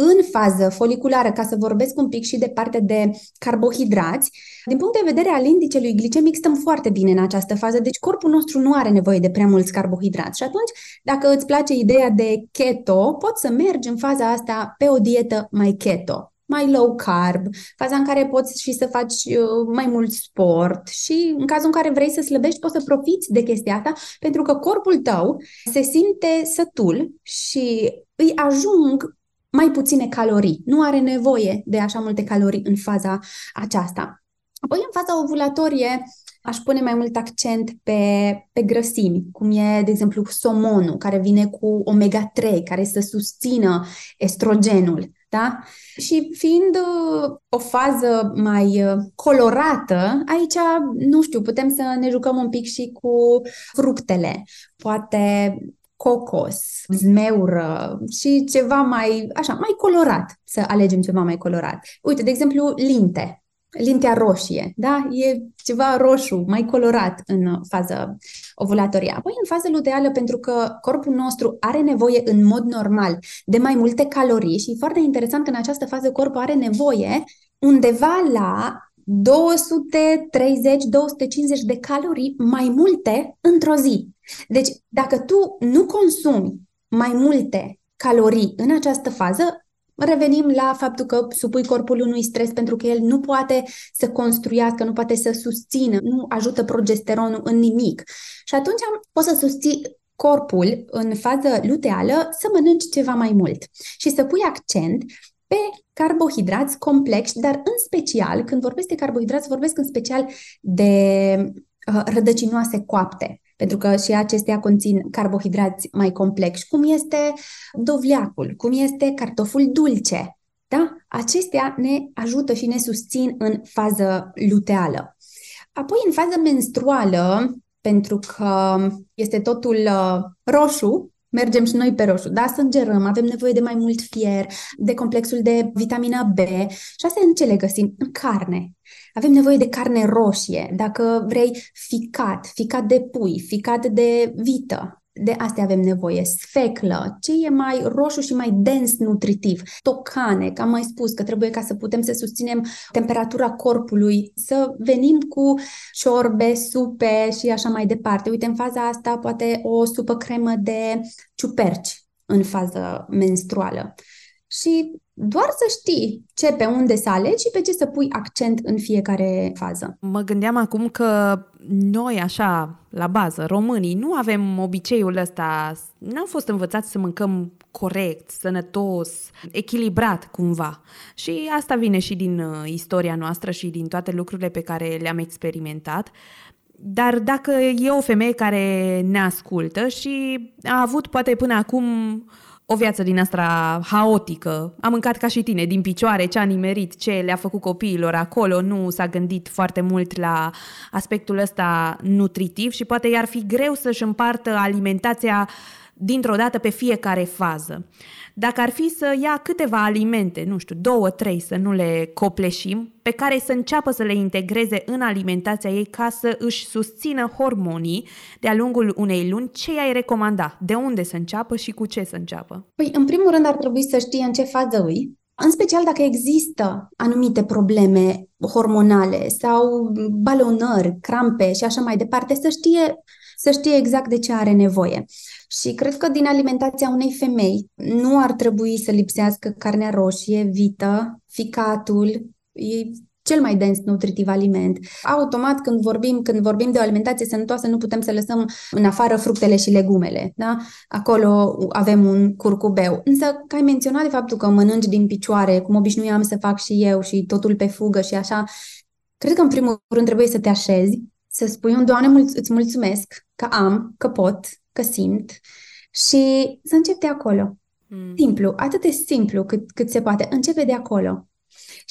În fază foliculară, ca să vorbesc un pic și de partea de carbohidrați, din punct de vedere al indicelui glicemic stăm foarte bine în această fază, deci corpul nostru nu are nevoie de prea mulți carbohidrați. Și atunci, dacă îți place ideea de keto, poți să mergi în faza asta pe o dietă mai keto mai low carb, faza în care poți și să faci uh, mai mult sport și în cazul în care vrei să slăbești, poți să profiți de chestia asta pentru că corpul tău se simte sătul și îi ajung mai puține calorii. Nu are nevoie de așa multe calorii în faza aceasta. Apoi, în faza ovulatorie, aș pune mai mult accent pe, pe grăsimi, cum e, de exemplu, somonul, care vine cu omega-3, care să susțină estrogenul. Da? Și fiind uh, o fază mai uh, colorată, aici, nu știu, putem să ne jucăm un pic și cu fructele. Poate cocos, zmeură și ceva mai, așa, mai colorat, să alegem ceva mai colorat. Uite, de exemplu, linte, lintea roșie, da? E ceva roșu, mai colorat în fază ovulatorie. Apoi în fază luteală, pentru că corpul nostru are nevoie în mod normal de mai multe calorii și e foarte interesant că în această fază corpul are nevoie undeva la 230-250 de calorii mai multe într-o zi. Deci, dacă tu nu consumi mai multe calorii în această fază, revenim la faptul că supui corpul unui stres pentru că el nu poate să construiască, nu poate să susțină, nu ajută progesteronul în nimic. Și atunci poți să susții corpul în fază luteală să mănânci ceva mai mult și să pui accent pe carbohidrați complexi, dar în special, când vorbesc de carbohidrați, vorbesc în special de uh, rădăcinoase coapte pentru că și acestea conțin carbohidrați mai complexi, cum este dovleacul, cum este cartoful dulce. Da? Acestea ne ajută și ne susțin în fază luteală. Apoi, în fază menstruală, pentru că este totul uh, roșu, mergem și noi pe roșu, da, sângerăm, avem nevoie de mai mult fier, de complexul de vitamina B și astea în ce le găsim? În carne. Avem nevoie de carne roșie, dacă vrei ficat, ficat de pui, ficat de vită, de astea avem nevoie. Sfeclă, ce e mai roșu și mai dens nutritiv. Tocane, că am mai spus că trebuie ca să putem să susținem temperatura corpului, să venim cu ciorbe, supe și așa mai departe. Uite, în faza asta poate o supă cremă de ciuperci în fază menstruală. Și doar să știi ce pe unde să alegi și pe ce să pui accent în fiecare fază. Mă gândeam acum că noi, așa, la bază, românii, nu avem obiceiul ăsta, n-am fost învățați să mâncăm corect, sănătos, echilibrat cumva. Și asta vine și din uh, istoria noastră și din toate lucrurile pe care le-am experimentat. Dar dacă e o femeie care ne ascultă și a avut poate până acum o viață din asta haotică. Am mâncat ca și tine, din picioare, ce a nimerit, ce le-a făcut copiilor acolo, nu s-a gândit foarte mult la aspectul ăsta nutritiv și poate i-ar fi greu să-și împartă alimentația dintr-o dată pe fiecare fază. Dacă ar fi să ia câteva alimente, nu știu, două, trei, să nu le copleșim, pe care să înceapă să le integreze în alimentația ei ca să își susțină hormonii de-a lungul unei luni, ce ai recomanda? De unde să înceapă și cu ce să înceapă? Păi, în primul rând ar trebui să știe în ce fază îi, în special dacă există anumite probleme hormonale sau balonări, crampe și așa mai departe, să știe, să știe exact de ce are nevoie. Și cred că din alimentația unei femei nu ar trebui să lipsească carnea roșie, vită, ficatul, e cel mai dens nutritiv aliment. Automat, când vorbim, când vorbim de o alimentație sănătoasă, nu putem să lăsăm în afară fructele și legumele. Da? Acolo avem un curcubeu. Însă, că ai menționat de faptul că mănânci din picioare, cum obișnuiam să fac și eu și totul pe fugă și așa, cred că în primul rând trebuie să te așezi, să spui un Doamne, îți mulțumesc că am, că pot, că simt și să încep de acolo. Mm. Simplu, atât de simplu cât, cât se poate. Începe de acolo.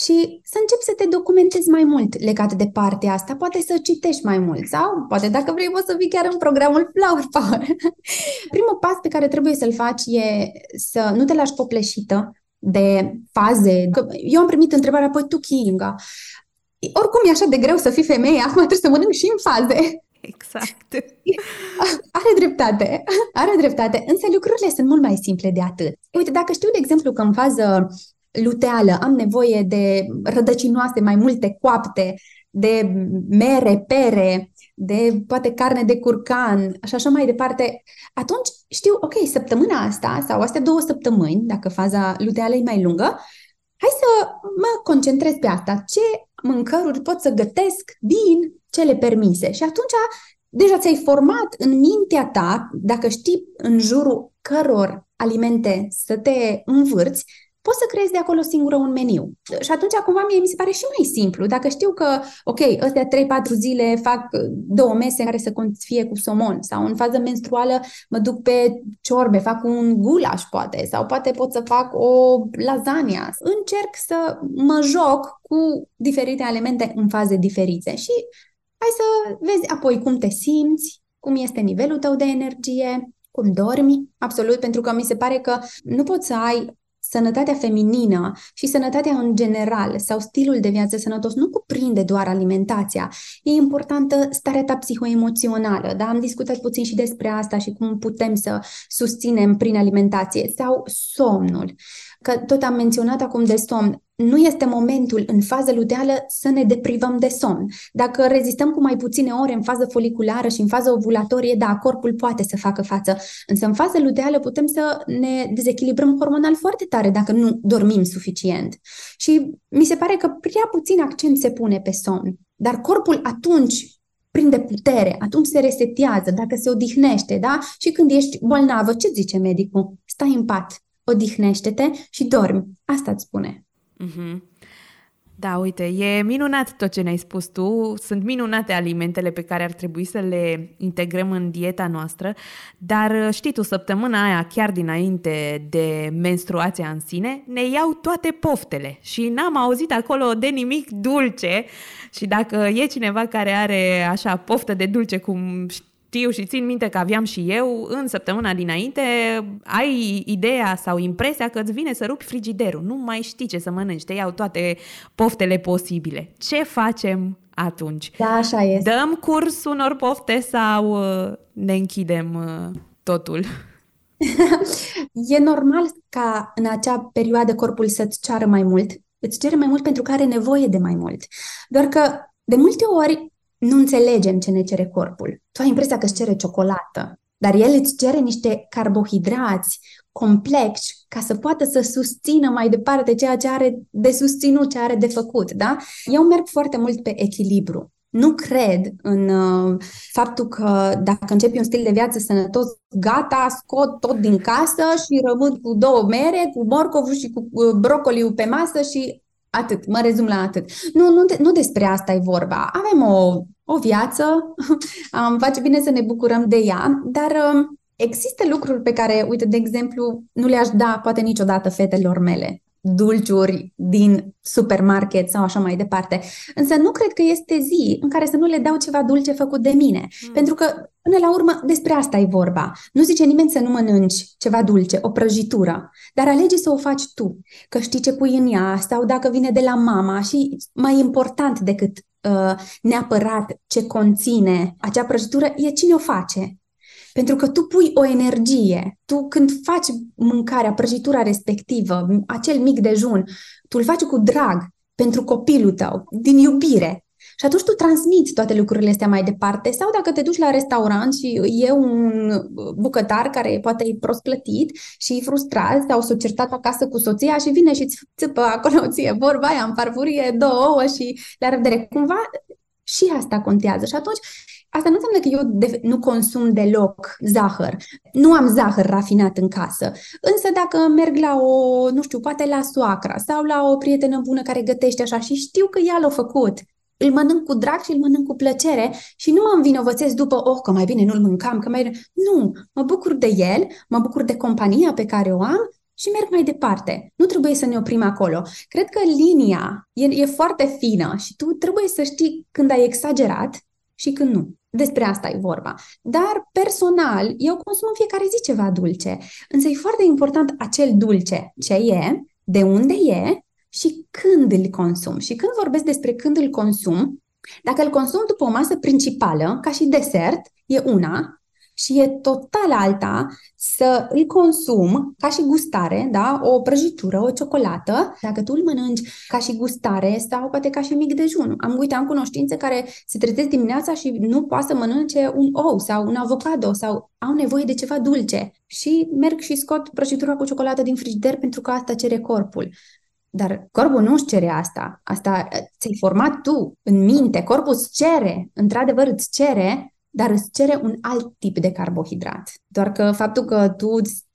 Și să începi să te documentezi mai mult legat de partea asta, poate să citești mai mult sau poate dacă vrei poți să fii chiar în programul Flower Power. Primul pas pe care trebuie să-l faci e să nu te lași copleșită de faze. Eu am primit întrebarea, păi tu, Kinga, oricum e așa de greu să fii femeie, acum trebuie să mănânc și în faze. Exact. Are dreptate, are dreptate, însă lucrurile sunt mult mai simple de atât. Uite, dacă știu, de exemplu, că în fază luteală am nevoie de rădăcinoase mai multe coapte, de mere, pere, de poate carne de curcan și așa mai departe, atunci știu, ok, săptămâna asta sau astea două săptămâni, dacă faza luteală e mai lungă, hai să mă concentrez pe asta. Ce mâncăruri pot să gătesc din cele permise? Și atunci deja ți-ai format în mintea ta, dacă știi în jurul căror alimente să te învârți, poți să creezi de acolo singură un meniu. Și atunci, cumva, mie mi se pare și mai simplu. Dacă știu că, ok, ăstea 3-4 zile fac două mese care să fie cu somon sau în fază menstruală mă duc pe ciorbe, fac un gulaș, poate, sau poate pot să fac o lasagna. Încerc să mă joc cu diferite elemente în faze diferite și hai să vezi apoi cum te simți, cum este nivelul tău de energie, cum dormi, absolut, pentru că mi se pare că nu poți să ai sănătatea feminină și sănătatea în general sau stilul de viață sănătos nu cuprinde doar alimentația. E importantă starea ta psihoemoțională, da? Am discutat puțin și despre asta și cum putem să susținem prin alimentație sau somnul că tot am menționat acum de somn, nu este momentul în fază luteală să ne deprivăm de somn. Dacă rezistăm cu mai puține ore în fază foliculară și în fază ovulatorie, da, corpul poate să facă față. Însă în fază luteală putem să ne dezechilibrăm hormonal foarte tare dacă nu dormim suficient. Și mi se pare că prea puțin accent se pune pe somn. Dar corpul atunci prinde putere, atunci se resetează, dacă se odihnește, da? Și când ești bolnavă, ce zice medicul? Stai în pat, odihnește-te și dormi. Asta îți spune. Mm-hmm. Da, uite, e minunat tot ce ne-ai spus tu. Sunt minunate alimentele pe care ar trebui să le integrăm în dieta noastră, dar știi tu, săptămâna aia, chiar dinainte de menstruația în sine, ne iau toate poftele și n-am auzit acolo de nimic dulce și dacă e cineva care are așa poftă de dulce, cum știu și țin minte că aveam și eu, în săptămâna dinainte, ai ideea sau impresia că îți vine să rupi frigiderul. Nu mai știi ce să mănânci, te iau toate poftele posibile. Ce facem atunci? Da, așa este. Dăm curs unor pofte sau uh, ne închidem uh, totul? e normal ca în acea perioadă corpul să-ți ceară mai mult. Îți cere mai mult pentru că are nevoie de mai mult. Doar că de multe ori nu înțelegem ce ne cere corpul. Tu ai impresia că îți cere ciocolată, dar el îți cere niște carbohidrați complexi ca să poată să susțină mai departe ceea ce are de susținut, ce are de făcut. Da? Eu merg foarte mult pe echilibru. Nu cred în uh, faptul că dacă începi un stil de viață sănătos, gata, scot tot din casă și rămân cu două mere, cu morcovul și cu uh, brocoliu pe masă și Atât, mă rezum la atât. Nu, nu, de, nu despre asta e vorba. Avem o, o viață, um, face bine să ne bucurăm de ea, dar um, există lucruri pe care, uite, de exemplu, nu le-aș da poate niciodată fetelor mele dulciuri din supermarket sau așa mai departe. Însă nu cred că este zi în care să nu le dau ceva dulce făcut de mine. Mm. Pentru că, până la urmă, despre asta e vorba. Nu zice nimeni să nu mănânci ceva dulce, o prăjitură, dar alege să o faci tu, că știi ce pui în ea sau dacă vine de la mama și mai important decât uh, neapărat ce conține acea prăjitură e cine o face. Pentru că tu pui o energie. Tu când faci mâncarea, prăjitura respectivă, acel mic dejun, tu îl faci cu drag pentru copilul tău, din iubire. Și atunci tu transmiți toate lucrurile astea mai departe sau dacă te duci la restaurant și e un bucătar care poate e prost plătit și e frustrat sau s-a certat acasă cu soția și vine și îți țipă acolo ție vorba aia în parfurie, două ouă și la revedere. Cumva și asta contează. Și atunci Asta nu înseamnă că eu de, nu consum deloc zahăr. Nu am zahăr rafinat în casă. Însă dacă merg la o, nu știu, poate la soacra sau la o prietenă bună care gătește așa și știu că ea l-a făcut, îl mănânc cu drag și îl mănânc cu plăcere și nu mă învinovățesc după, oh, că mai bine nu-l mâncam, că mai bine... Nu, mă bucur de el, mă bucur de compania pe care o am și merg mai departe. Nu trebuie să ne oprim acolo. Cred că linia e, e foarte fină și tu trebuie să știi când ai exagerat și când nu. Despre asta e vorba. Dar, personal, eu consum în fiecare zi ceva dulce. Însă e foarte important acel dulce. Ce e, de unde e și când îl consum. Și când vorbesc despre când îl consum, Dacă îl consum după o masă principală, ca și desert, e una, și e total alta să îl consum ca și gustare, da? o prăjitură, o ciocolată, dacă tu îl mănânci ca și gustare sau poate ca și mic dejun. Am uite, am cunoștințe care se trezesc dimineața și nu poate să mănânce un ou sau un avocado sau au nevoie de ceva dulce și merg și scot prăjitura cu ciocolată din frigider pentru că asta cere corpul. Dar corpul nu își cere asta. Asta ți-ai format tu în minte. Corpul îți cere, într-adevăr îți cere dar îți cere un alt tip de carbohidrat. Doar că faptul că tu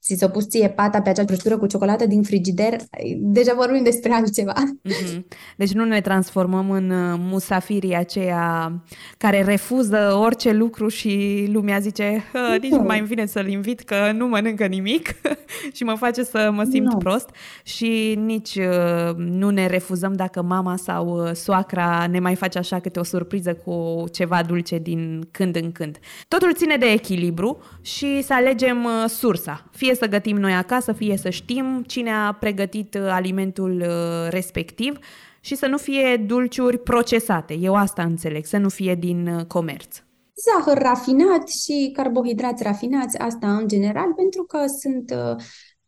ți s-a pus ție pata pe acea prăjitură cu ciocolată din frigider, deja vorbim despre altceva. Mm-hmm. Deci nu ne transformăm în uh, musafirii aceia care refuză orice lucru și lumea zice nici nu mai îmi vine să-l invit că nu mănâncă nimic și mă face să mă simt nu. prost și nici uh, nu ne refuzăm dacă mama sau uh, soacra ne mai face așa câte o surpriză cu ceva dulce din când în când. Totul ține de echilibru și să alegem sursa, fie fie să gătim noi acasă, fie să știm cine a pregătit uh, alimentul uh, respectiv și să nu fie dulciuri procesate. Eu asta înțeleg, să nu fie din uh, comerț. Zahăr rafinat și carbohidrați rafinați, asta în general, pentru că sunt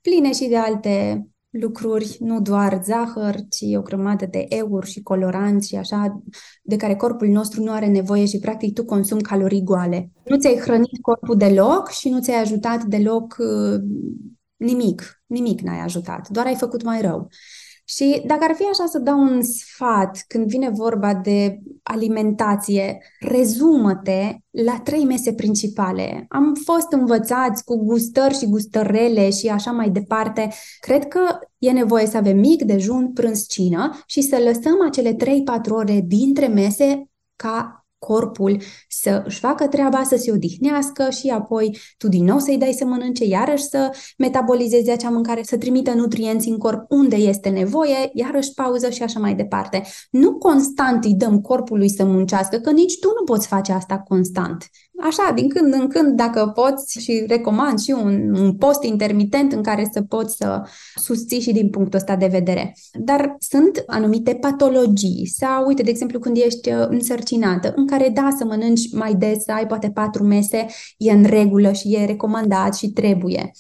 pline și de alte lucruri, nu doar zahăr, ci o grămadă de euri și coloranți și așa, de care corpul nostru nu are nevoie și practic tu consumi calorii goale. Nu ți-ai hrănit corpul deloc și nu ți-ai ajutat deloc uh, nimic. Nimic n-ai ajutat, doar ai făcut mai rău. Și dacă ar fi așa să dau un sfat când vine vorba de alimentație, rezumă-te la trei mese principale. Am fost învățați cu gustări și gustărele și așa mai departe. Cred că e nevoie să avem mic, dejun, prânz, cină și să lăsăm acele 3-4 ore dintre mese ca corpul să își facă treaba, să se odihnească și apoi tu din nou să-i dai să mănânce, iarăși să metabolizeze acea mâncare, să trimită nutrienți în corp unde este nevoie, iarăși pauză și așa mai departe. Nu constant îi dăm corpului să muncească, că nici tu nu poți face asta constant. Așa, din când în când, dacă poți și recomand și un, un post intermitent în care să poți să susții și din punctul ăsta de vedere. Dar sunt anumite patologii sau, uite, de exemplu, când ești uh, însărcinată, în care da, să mănânci mai des, să ai poate patru mese, e în regulă și e recomandat și trebuie.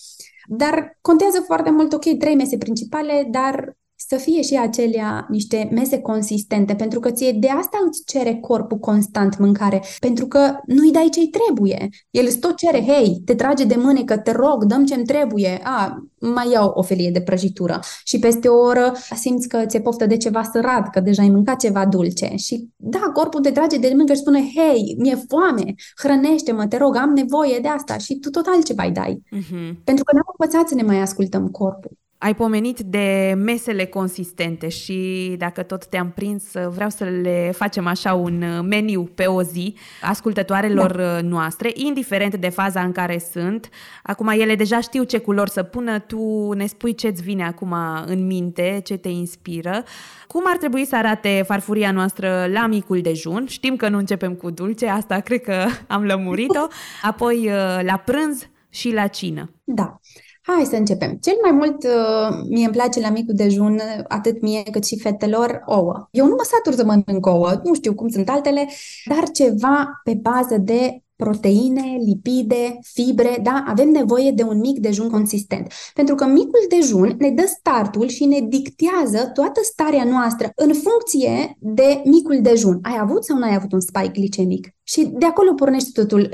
Dar contează foarte mult, ok, trei mese principale, dar să fie și acelea niște mese consistente, pentru că ție de asta îți cere corpul constant mâncare, pentru că nu-i dai ce-i trebuie. El îți tot cere, hei, te trage de mânecă, te rog, dăm ce-mi trebuie, a, mai iau o felie de prăjitură și peste o oră simți că ți-e poftă de ceva sărat, că deja ai mâncat ceva dulce și da, corpul te trage de mânecă și spune, hei, mi-e foame, hrănește-mă, te rog, am nevoie de asta și tu tot altceva îi dai. Uh-huh. Pentru că n-am învățat să ne mai ascultăm corpul. Ai pomenit de mesele consistente și dacă tot te-am prins, vreau să le facem așa un meniu pe o zi ascultătoarelor da. noastre, indiferent de faza în care sunt. Acum ele deja știu ce culori să pună, tu ne spui ce-ți vine acum în minte, ce te inspiră. Cum ar trebui să arate farfuria noastră la micul dejun? Știm că nu începem cu dulce, asta cred că am lămurit-o. Apoi la prânz și la cină. Da. Hai să începem. Cel mai mult uh, mie îmi place la micul dejun, atât mie cât și fetelor, ouă. Eu nu mă satur să mănânc ouă, nu știu cum sunt altele, dar ceva pe bază de proteine, lipide, fibre, da? Avem nevoie de un mic dejun consistent. Pentru că micul dejun ne dă startul și ne dictează toată starea noastră în funcție de micul dejun. Ai avut sau nu ai avut un spike glicemic? Și de acolo pornește totul.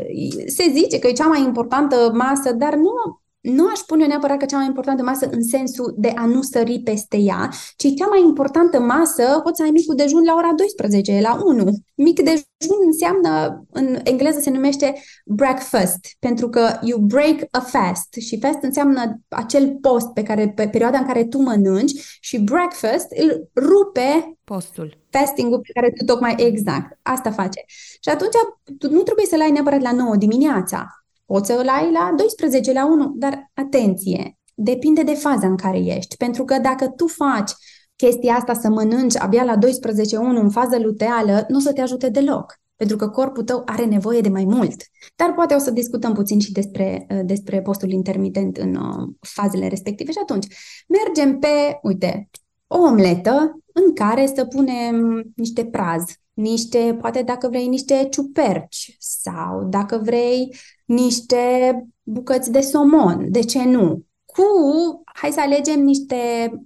Se zice că e cea mai importantă masă, dar nu nu aș pune neapărat că cea mai importantă masă în sensul de a nu sări peste ea, ci cea mai importantă masă poți să ai micul dejun la ora 12, la 1. Mic dejun înseamnă, în engleză se numește breakfast, pentru că you break a fast și fast înseamnă acel post pe care pe perioada în care tu mănânci și breakfast îl rupe postul. Fasting-ul pe care tu tocmai exact, asta face. Și atunci tu nu trebuie să-l ai neapărat la 9 dimineața, Poți să îl ai la 12, la 1, dar atenție, depinde de faza în care ești. Pentru că dacă tu faci chestia asta să mănânci abia la 12, 1 în fază luteală, nu o să te ajute deloc. Pentru că corpul tău are nevoie de mai mult. Dar poate o să discutăm puțin și despre, uh, despre postul intermitent în uh, fazele respective. Și atunci, mergem pe, uite, o omletă în care să punem niște praz niște, poate dacă vrei, niște ciuperci sau dacă vrei niște bucăți de somon, de ce nu? Cu, hai să alegem niște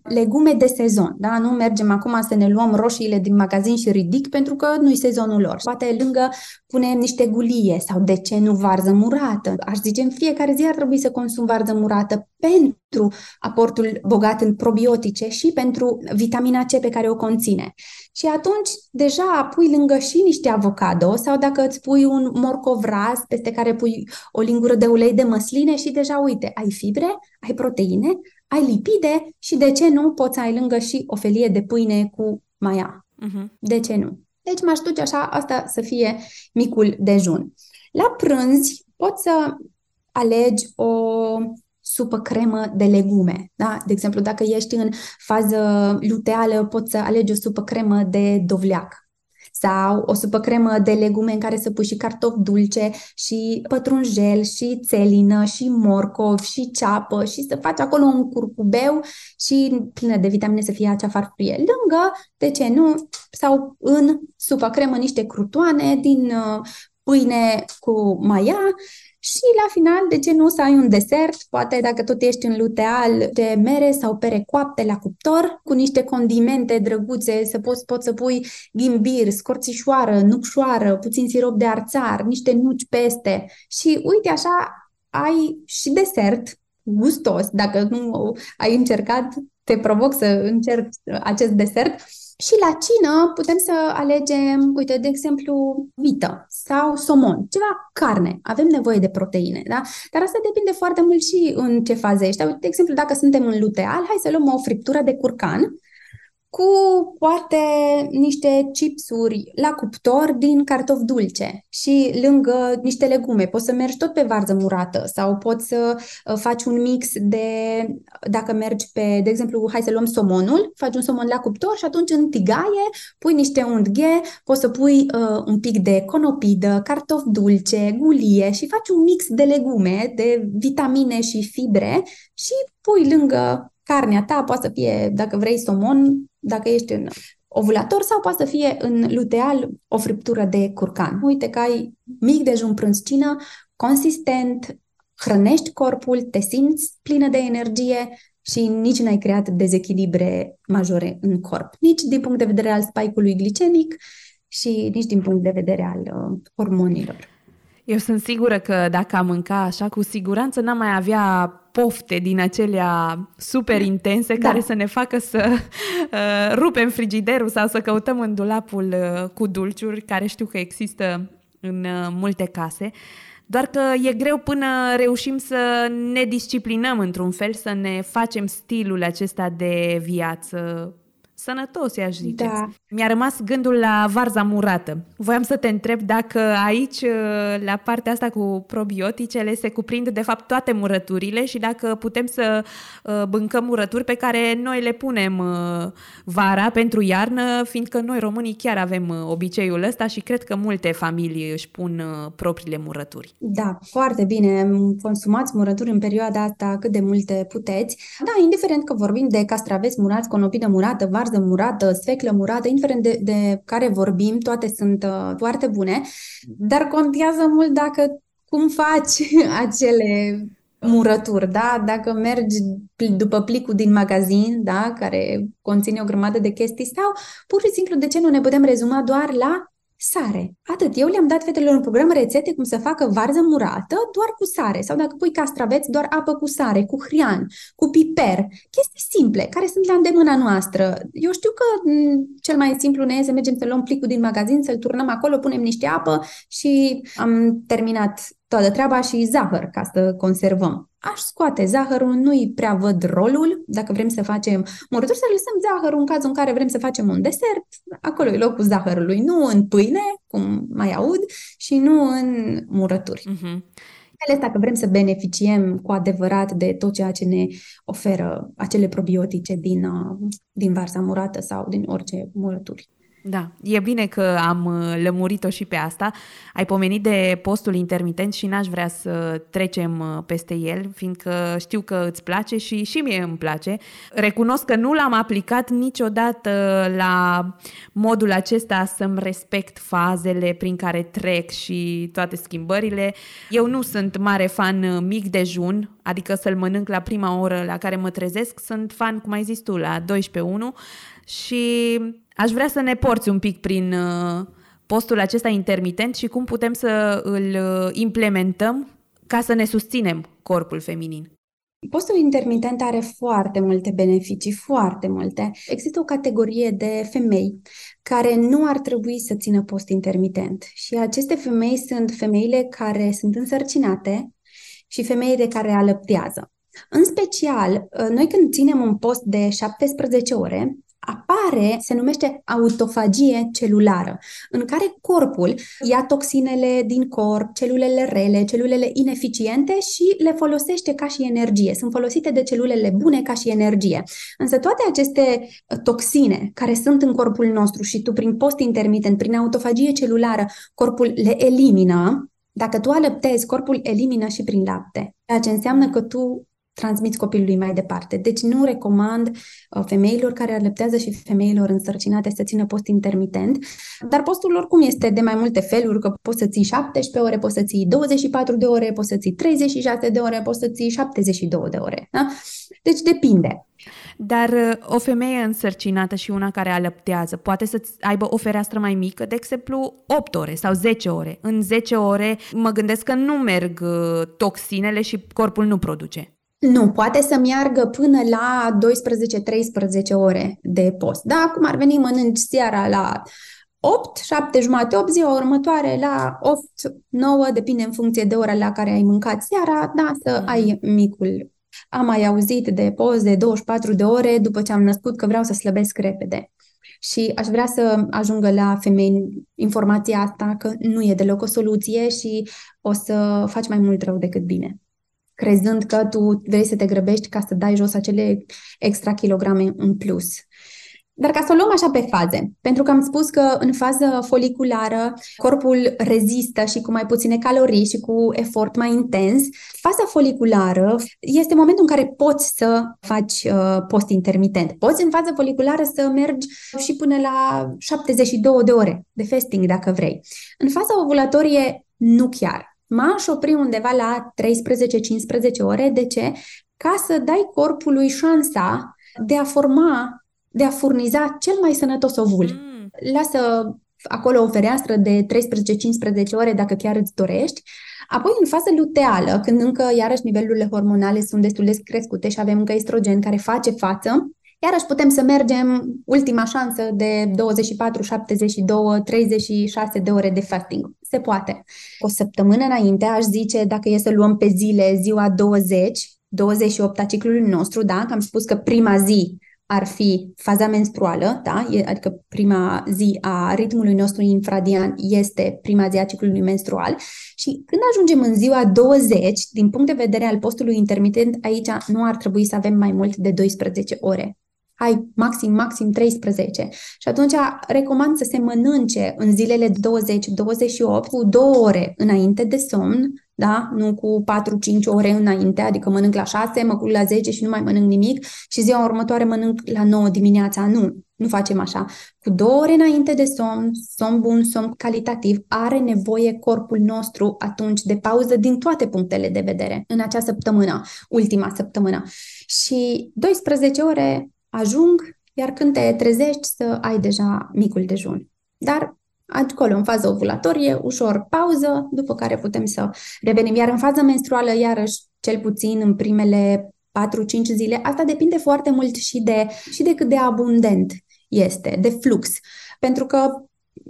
legume de sezon, da? Nu mergem acum să ne luăm roșiile din magazin și ridic pentru că nu-i sezonul lor. Poate lângă punem niște gulie sau de ce nu varză murată. Aș zice în fiecare zi ar trebui să consum varză murată pentru aportul bogat în probiotice și pentru vitamina C pe care o conține. Și atunci deja pui lângă și niște avocado sau dacă îți pui un morcov ras peste care pui o lingură de ulei de măsline și deja uite, ai fibre, ai proteine, ai lipide și de ce nu poți să ai lângă și o felie de pâine cu maia. Uh-huh. De ce nu? Deci m-aș duce așa, asta să fie micul dejun. La prânz poți să alegi o supă cremă de legume. Da? De exemplu, dacă ești în fază luteală, poți să alegi o supă cremă de dovleac sau o supă cremă de legume în care să pui și cartofi dulce și pătrunjel și țelină și morcov și ceapă și să faci acolo un curcubeu și plină de vitamine să fie acea farfurie. Lângă, de ce nu, sau în supă cremă niște crutoane din uh, pâine cu maia și la final, de ce nu să ai un desert, poate dacă tot ești în luteal, de mere sau pere coapte la cuptor, cu niște condimente drăguțe, să poți, poți să pui ghimbir, scorțișoară, nucșoară, puțin sirop de arțar, niște nuci peste. Și uite așa ai și desert gustos, dacă nu ai încercat, te provoc să încerci acest desert și la cină putem să alegem, uite, de exemplu, vită sau somon, ceva carne. Avem nevoie de proteine, da? Dar asta depinde foarte mult și în ce fază ești. De exemplu, dacă suntem în luteal, hai să luăm o friptură de curcan cu poate niște chipsuri la cuptor din cartof dulce și lângă niște legume. Poți să mergi tot pe varză murată sau poți să uh, faci un mix de, dacă mergi pe, de exemplu, hai să luăm somonul, faci un somon la cuptor și atunci în tigaie pui niște undghe, poți să pui uh, un pic de conopidă, cartof dulce, gulie și faci un mix de legume, de vitamine și fibre și pui lângă carnea ta, poate să fie, dacă vrei, somon, dacă ești în ovulator sau poate să fie în luteal o friptură de curcan. Uite că ai mic dejun prânz cină, consistent, hrănești corpul, te simți plină de energie și nici n-ai creat dezechilibre majore în corp. Nici din punct de vedere al spike-ului glicemic și nici din punct de vedere al uh, hormonilor. Eu sunt sigură că dacă am mânca așa, cu siguranță n-am mai avea pofte din acelea super intense da. care să ne facă să uh, rupem frigiderul sau să căutăm în dulapul uh, cu dulciuri, care știu că există în uh, multe case. Doar că e greu până reușim să ne disciplinăm într-un fel, să ne facem stilul acesta de viață sănătos, i-aș zice. Da. Mi-a rămas gândul la varza murată. Voiam să te întreb dacă aici, uh, la partea asta cu probioticele, se cuprind de fapt toate murăturile și dacă putem să uh, bâncăm murături pe care noi le punem uh, vara pentru iarnă, fiindcă noi românii chiar avem obiceiul ăsta și cred că multe familii își pun propriile murături. Da, foarte bine. Consumați murături în perioada asta cât de multe puteți. Da, indiferent că vorbim de castraveți murați, conopidă murată, varză varză murată, sfeclă murată, indiferent de, de care vorbim, toate sunt uh, foarte bune, dar contează mult dacă cum faci acele murături, da? Dacă mergi după plicul din magazin, da? Care conține o grămadă de chestii sau pur și simplu de ce nu ne putem rezuma doar la sare. Atât. Eu le-am dat fetelor în program rețete cum să facă varză murată doar cu sare sau dacă pui castraveți, doar apă cu sare, cu hrian, cu piper. Chestii simple, care sunt la îndemâna noastră. Eu știu că m- cel mai simplu ne e să mergem să luăm plicul din magazin, să-l turnăm acolo, punem niște apă și am terminat toată treaba și zahăr ca să conservăm. Aș scoate zahărul, nu-i prea văd rolul. Dacă vrem să facem murături, să lăsăm zahărul în cazul în care vrem să facem un desert. Acolo e locul zahărului, nu în pâine, cum mai aud, și nu în murături. Uh-huh. Ales dacă vrem să beneficiem cu adevărat de tot ceea ce ne oferă acele probiotice din, uh, din varza murată sau din orice murături. Da, e bine că am uh, lămurit-o și pe asta. Ai pomenit de postul intermitent și n-aș vrea să trecem uh, peste el, fiindcă știu că îți place și și mie îmi place. Recunosc că nu l-am aplicat niciodată la modul acesta să-mi respect fazele prin care trec și toate schimbările. Eu nu sunt mare fan uh, mic dejun, adică să-l mănânc la prima oră la care mă trezesc. Sunt fan, cum ai zis tu, la 12 și Aș vrea să ne porți un pic prin uh, postul acesta intermitent și cum putem să îl uh, implementăm ca să ne susținem corpul feminin. Postul intermitent are foarte multe beneficii, foarte multe. Există o categorie de femei care nu ar trebui să țină post intermitent și aceste femei sunt femeile care sunt însărcinate și femeile care alăptează. În special, uh, noi când ținem un post de 17 ore, apare, se numește autofagie celulară, în care corpul ia toxinele din corp, celulele rele, celulele ineficiente și le folosește ca și energie. Sunt folosite de celulele bune ca și energie. Însă toate aceste uh, toxine care sunt în corpul nostru și tu prin post intermitent, prin autofagie celulară, corpul le elimină, dacă tu alăptezi, corpul elimină și prin lapte. Ceea ce înseamnă că tu transmiți copilului mai departe. Deci nu recomand uh, femeilor care alăptează și femeilor însărcinate să țină post intermitent, dar postul oricum este de mai multe feluri, că poți să ții 17 ore, poți să ții 24 de ore, poți să ții 36 de ore, poți să ții 72 de ore. Da? Deci depinde. Dar uh, o femeie însărcinată și una care alăptează poate să aibă o fereastră mai mică, de exemplu 8 ore sau 10 ore. În 10 ore mă gândesc că nu merg uh, toxinele și corpul nu produce. Nu, poate să meargă până la 12-13 ore de post. Da, cum ar veni, mănânci seara la 8, 7 jumate, 8 ziua următoare la 8, 9, depinde în funcție de ora la care ai mâncat seara, da, să mm. ai micul. Am mai auzit de post de 24 de ore după ce am născut că vreau să slăbesc repede. Și aș vrea să ajungă la femei informația asta că nu e deloc o soluție și o să faci mai mult rău decât bine crezând că tu vrei să te grăbești ca să dai jos acele extra kilograme în plus. Dar ca să o luăm așa pe faze, pentru că am spus că în fază foliculară corpul rezistă și cu mai puține calorii și cu efort mai intens, faza foliculară este momentul în care poți să faci uh, post intermitent. Poți în fază foliculară să mergi și până la 72 de ore de fasting dacă vrei. În faza ovulatorie nu chiar m-aș opri undeva la 13-15 ore. De ce? Ca să dai corpului șansa de a forma, de a furniza cel mai sănătos ovul. Mm. Lasă acolo o fereastră de 13-15 ore dacă chiar îți dorești. Apoi, în fază luteală, când încă, iarăși, nivelurile hormonale sunt destul de crescute și avem încă estrogen care face față, Iarăși putem să mergem ultima șansă de 24, 72, 36 de ore de fasting. Se poate. O săptămână înainte aș zice, dacă e să luăm pe zile ziua 20, 28 a ciclului nostru, da? Că am spus că prima zi ar fi faza menstruală, da? adică prima zi a ritmului nostru infradian este prima zi a ciclului menstrual și când ajungem în ziua 20, din punct de vedere al postului intermitent, aici nu ar trebui să avem mai mult de 12 ore hai maxim, maxim 13. Și atunci recomand să se mănânce în zilele 20-28 cu două ore înainte de somn, da? Nu cu 4-5 ore înainte, adică mănânc la 6, mă culc la 10 și nu mai mănânc nimic și ziua următoare mănânc la 9 dimineața. Nu, nu facem așa. Cu două ore înainte de somn, somn bun, somn calitativ, are nevoie corpul nostru atunci de pauză din toate punctele de vedere în acea săptămână, ultima săptămână. Și 12 ore ajung, iar când te trezești să ai deja micul dejun. Dar acolo, în fază ovulatorie, ușor pauză, după care putem să revenim. Iar în fază menstruală, iarăși, cel puțin în primele 4-5 zile, asta depinde foarte mult și de, și de cât de abundent este, de flux. Pentru că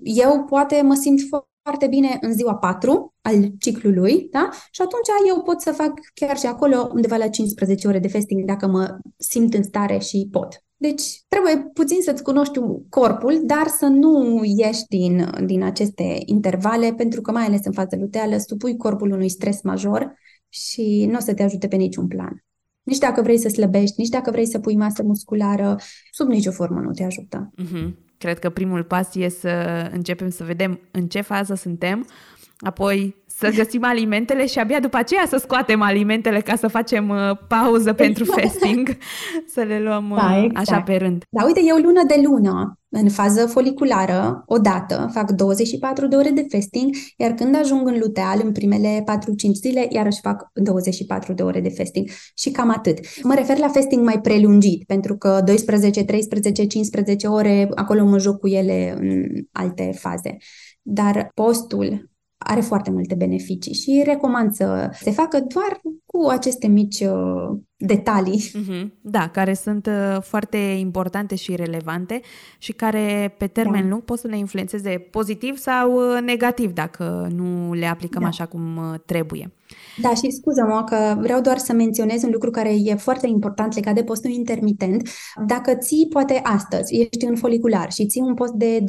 eu poate mă simt foarte bine în ziua 4 al ciclului, da? Și atunci eu pot să fac chiar și acolo undeva la 15 ore de fasting dacă mă simt în stare și pot. Deci trebuie puțin să-ți cunoști corpul, dar să nu ieși din, din aceste intervale, pentru că mai ales în fază luteală supui corpul unui stres major și nu o să te ajute pe niciun plan. Nici dacă vrei să slăbești, nici dacă vrei să pui masă musculară, sub nicio formă nu te ajută. Mm-hmm. Cred că primul pas e să începem să vedem în ce fază suntem, apoi să găsim alimentele și abia după aceea să scoatem alimentele ca să facem uh, pauză pentru exact. fasting, să le luăm uh, da, exact. așa pe rând. Da, uite, eu lună de lună, în fază foliculară, o dată, fac 24 de ore de fasting, iar când ajung în luteal, în primele 4-5 zile, iarăși fac 24 de ore de fasting. Și cam atât. Mă refer la fasting mai prelungit, pentru că 12, 13, 15 ore, acolo mă joc cu ele în alte faze. Dar postul are foarte multe beneficii și recomand să se facă doar cu aceste mici uh, detalii. Mm-hmm. Da, care sunt uh, foarte importante și relevante și care pe termen da. lung pot să ne influențeze pozitiv sau uh, negativ dacă nu le aplicăm da. așa cum trebuie. Da, și scuză-mă că vreau doar să menționez un lucru care e foarte important legat de postul intermitent. Dacă ții, poate astăzi, ești în folicular și ții un post de 24-36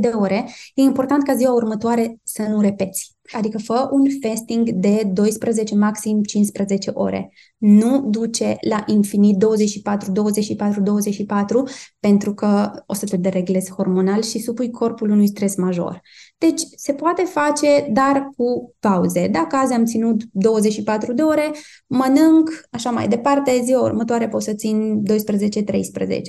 de ore, e important ca ziua următoare să nu repeți. Adică fă un fasting de 12, maxim 15 ore. Nu duce la infinit 24, 24, 24, pentru că o să te dereglezi hormonal și supui corpul unui stres major. Deci se poate face, dar cu pauze. Dacă azi am ținut 24 de ore, mănânc așa mai departe, ziua următoare pot să țin 12-13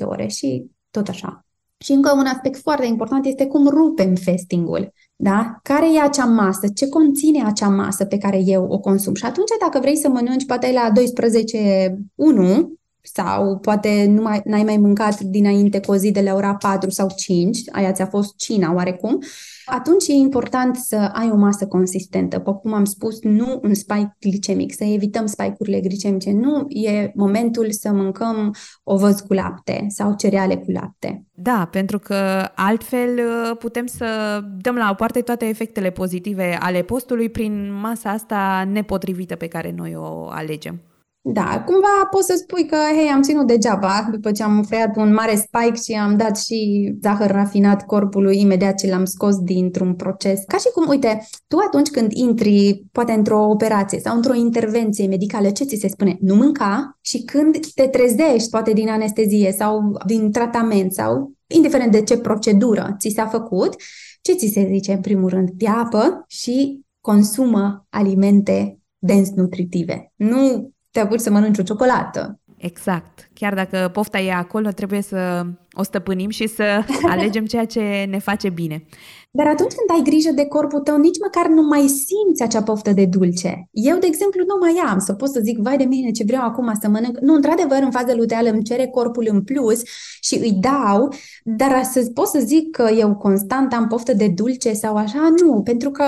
ore și tot așa. Și încă un aspect foarte important este cum rupem fastingul. Da? Care e acea masă? Ce conține acea masă pe care eu o consum? Și atunci, dacă vrei să mănânci poate la 12.1 sau poate nu mai, n-ai mai mâncat dinainte cu o zi de la ora 4 sau 5, aia ți-a fost cina oarecum, atunci e important să ai o masă consistentă. Pe cum am spus, nu un spike glicemic, să evităm spike-urile glicemice. Nu e momentul să mâncăm ovăz cu lapte sau cereale cu lapte. Da, pentru că altfel uh, putem să dăm la o parte toate efectele pozitive ale postului prin masa asta nepotrivită pe care noi o alegem. Da, cumva poți să spui că, hei, am ținut degeaba după ce am creat un mare spike și am dat și zahăr rafinat corpului imediat ce l-am scos dintr-un proces. Ca și cum, uite, tu atunci când intri, poate într-o operație sau într-o intervenție medicală, ce ți se spune? Nu mânca și când te trezești, poate din anestezie sau din tratament sau indiferent de ce procedură ți s-a făcut, ce ți se zice în primul rând? Te apă și consumă alimente dens nutritive. Nu te apuci să mănânci o ciocolată. Exact. Chiar dacă pofta e acolo, trebuie să o stăpânim și să alegem ceea ce ne face bine. Dar atunci când ai grijă de corpul tău, nici măcar nu mai simți acea poftă de dulce. Eu, de exemplu, nu mai am să pot să zic, vai de mine, ce vreau acum să mănânc. Nu, într-adevăr, în fază luteală îmi cere corpul în plus și îi dau, dar să pot să zic că eu constant am poftă de dulce sau așa, nu, pentru că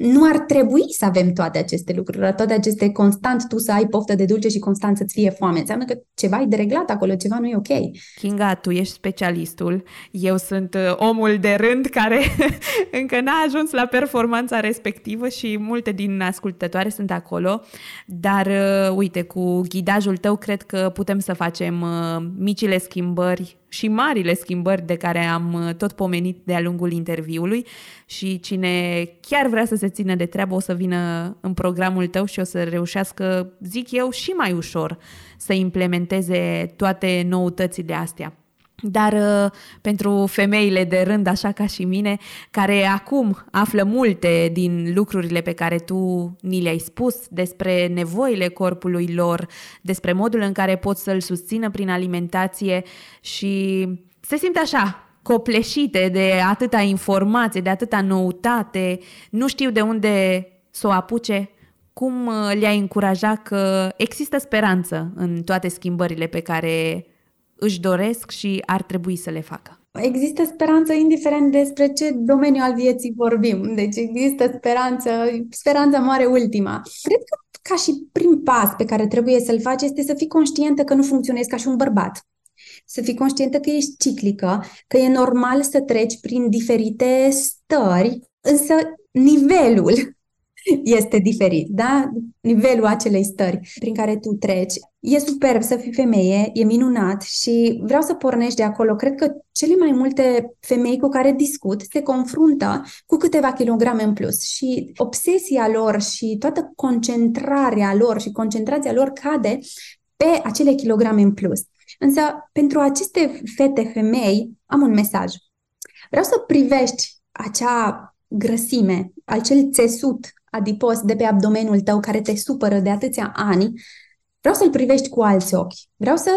nu ar trebui să avem toate aceste lucruri, toate aceste constant tu să ai poftă de dulce și constant să-ți fie foame. Înseamnă că ceva e dereglat acolo, ceva nu e ok. Kinga, tu ești specialistul, eu sunt uh, omul de rând care încă n-a ajuns la performanța respectivă și multe din ascultătoare sunt acolo, dar uh, uite, cu ghidajul tău cred că putem să facem uh, micile schimbări și marile schimbări de care am uh, tot pomenit de-a lungul interviului și cine chiar vrea să se țină de treabă o să vină în programul tău și o să reușească, zic eu, și mai ușor să implementeze toate noutățile astea. Dar uh, pentru femeile de rând, așa ca și mine, care acum află multe din lucrurile pe care tu ni le-ai spus despre nevoile corpului lor, despre modul în care pot să-l susțină prin alimentație și se simt așa, copleșite de atâta informație, de atâta noutate, nu știu de unde să o apuce, cum uh, le-ai încuraja că există speranță în toate schimbările pe care își doresc și ar trebui să le facă. Există speranță indiferent despre ce domeniu al vieții vorbim. Deci există speranță, speranța mare ultima. Cred că ca și prim pas pe care trebuie să-l faci este să fii conștientă că nu funcționezi ca și un bărbat. Să fii conștientă că ești ciclică, că e normal să treci prin diferite stări, însă nivelul este diferit, da? Nivelul acelei stări prin care tu treci. E superb să fii femeie, e minunat și vreau să pornești de acolo. Cred că cele mai multe femei cu care discut se confruntă cu câteva kilograme în plus și obsesia lor și toată concentrarea lor și concentrația lor cade pe acele kilograme în plus. Însă, pentru aceste fete, femei, am un mesaj. Vreau să privești acea grăsime, acel țesut adipos de pe abdomenul tău care te supără de atâția ani, vreau să-l privești cu alți ochi. Vreau să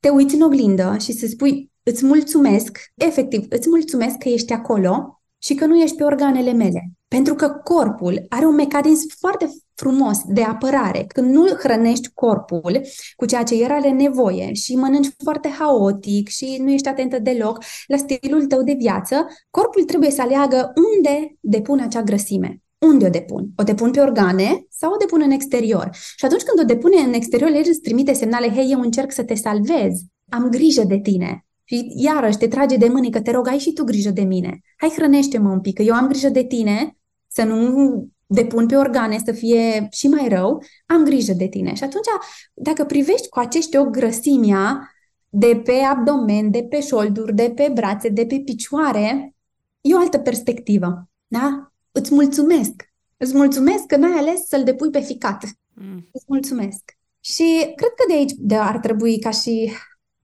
te uiți în oglindă și să spui, îți mulțumesc, efectiv, îți mulțumesc că ești acolo și că nu ești pe organele mele. Pentru că corpul are un mecanism foarte frumos de apărare. Când nu hrănești corpul cu ceea ce el are nevoie și mănânci foarte haotic și nu ești atentă deloc la stilul tău de viață, corpul trebuie să aleagă unde depune acea grăsime. Unde o depun? O depun pe organe sau o depun în exterior? Și atunci când o depune în exterior, el îți trimite semnale, hei, eu încerc să te salvez, am grijă de tine. Și iarăși te trage de mâini că te rog, ai și tu grijă de mine. Hai hrănește-mă un pic, că eu am grijă de tine, să nu depun pe organe să fie și mai rău, am grijă de tine. Și atunci, dacă privești cu acești o grăsimea de pe abdomen, de pe șolduri, de pe brațe, de pe picioare, e o altă perspectivă. Da? Îți mulțumesc. Îți mulțumesc că n-ai ales să-l depui pe ficat. Mm. Îți mulțumesc. Și cred că de aici de ar trebui ca și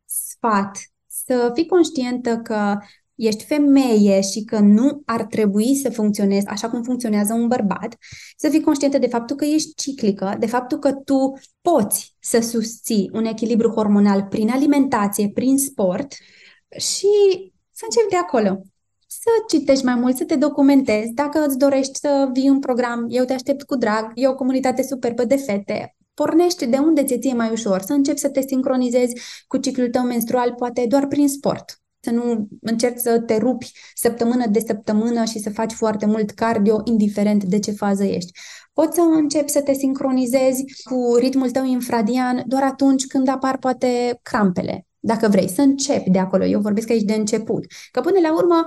sfat să fii conștientă că ești femeie și că nu ar trebui să funcționezi așa cum funcționează un bărbat, să fii conștientă de faptul că ești ciclică, de faptul că tu poți să susții un echilibru hormonal prin alimentație, prin sport și să începi de acolo. Să citești mai mult, să te documentezi. Dacă îți dorești să vii un program, eu te aștept cu drag, e o comunitate superbă de fete, pornește de unde ți ție mai ușor, să începi să te sincronizezi cu ciclul tău menstrual, poate doar prin sport să nu încerci să te rupi săptămână de săptămână și să faci foarte mult cardio, indiferent de ce fază ești. Poți să începi să te sincronizezi cu ritmul tău infradian doar atunci când apar poate crampele, dacă vrei, să începi de acolo. Eu vorbesc aici de început. Că până la urmă,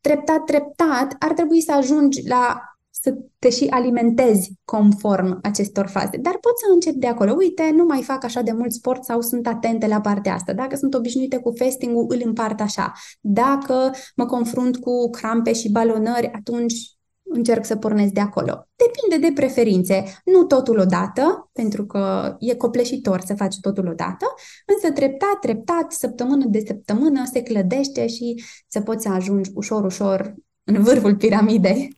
treptat, treptat, ar trebui să ajungi la să te și alimentezi conform acestor faze. Dar poți să începi de acolo. Uite, nu mai fac așa de mult sport sau sunt atente la partea asta. Dacă sunt obișnuite cu fasting-ul, îl împart așa. Dacă mă confrunt cu crampe și balonări, atunci încerc să pornesc de acolo. Depinde de preferințe. Nu totul odată, pentru că e copleșitor să faci totul odată, însă treptat, treptat, săptămână de săptămână se clădește și să poți să ajungi ușor, ușor în vârful piramidei.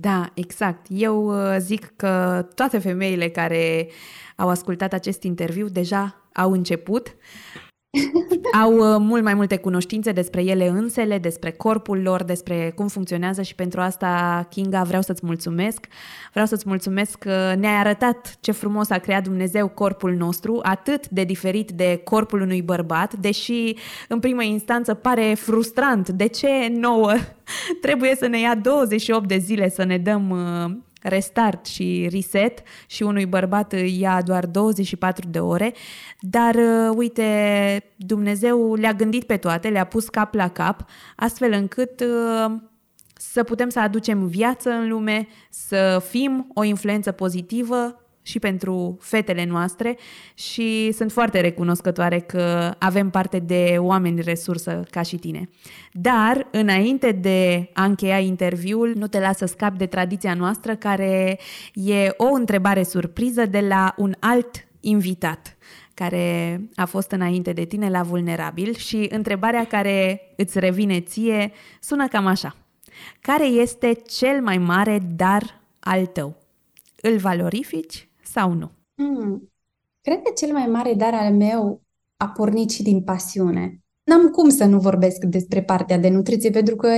Da, exact. Eu uh, zic că toate femeile care au ascultat acest interviu deja au început au uh, mult mai multe cunoștințe despre ele însele, despre corpul lor, despre cum funcționează și pentru asta, Kinga, vreau să-ți mulțumesc. Vreau să-ți mulțumesc că ne-ai arătat ce frumos a creat Dumnezeu corpul nostru, atât de diferit de corpul unui bărbat, deși în primă instanță pare frustrant. De ce nouă trebuie să ne ia 28 de zile să ne dăm uh, restart și reset și unui bărbat ia doar 24 de ore, dar uh, uite, Dumnezeu le-a gândit pe toate, le-a pus cap la cap, astfel încât uh, să putem să aducem viață în lume, să fim o influență pozitivă și pentru fetele noastre și sunt foarte recunoscătoare că avem parte de oameni resursă ca și tine. Dar, înainte de a încheia interviul, nu te las să scapi de tradiția noastră, care e o întrebare surpriză de la un alt invitat care a fost înainte de tine la Vulnerabil și întrebarea care îți revine ție sună cam așa. Care este cel mai mare dar al tău? Îl valorifici sau nu? Hmm. Cred că cel mai mare dar al meu a pornit și din pasiune. N-am cum să nu vorbesc despre partea de nutriție, pentru că,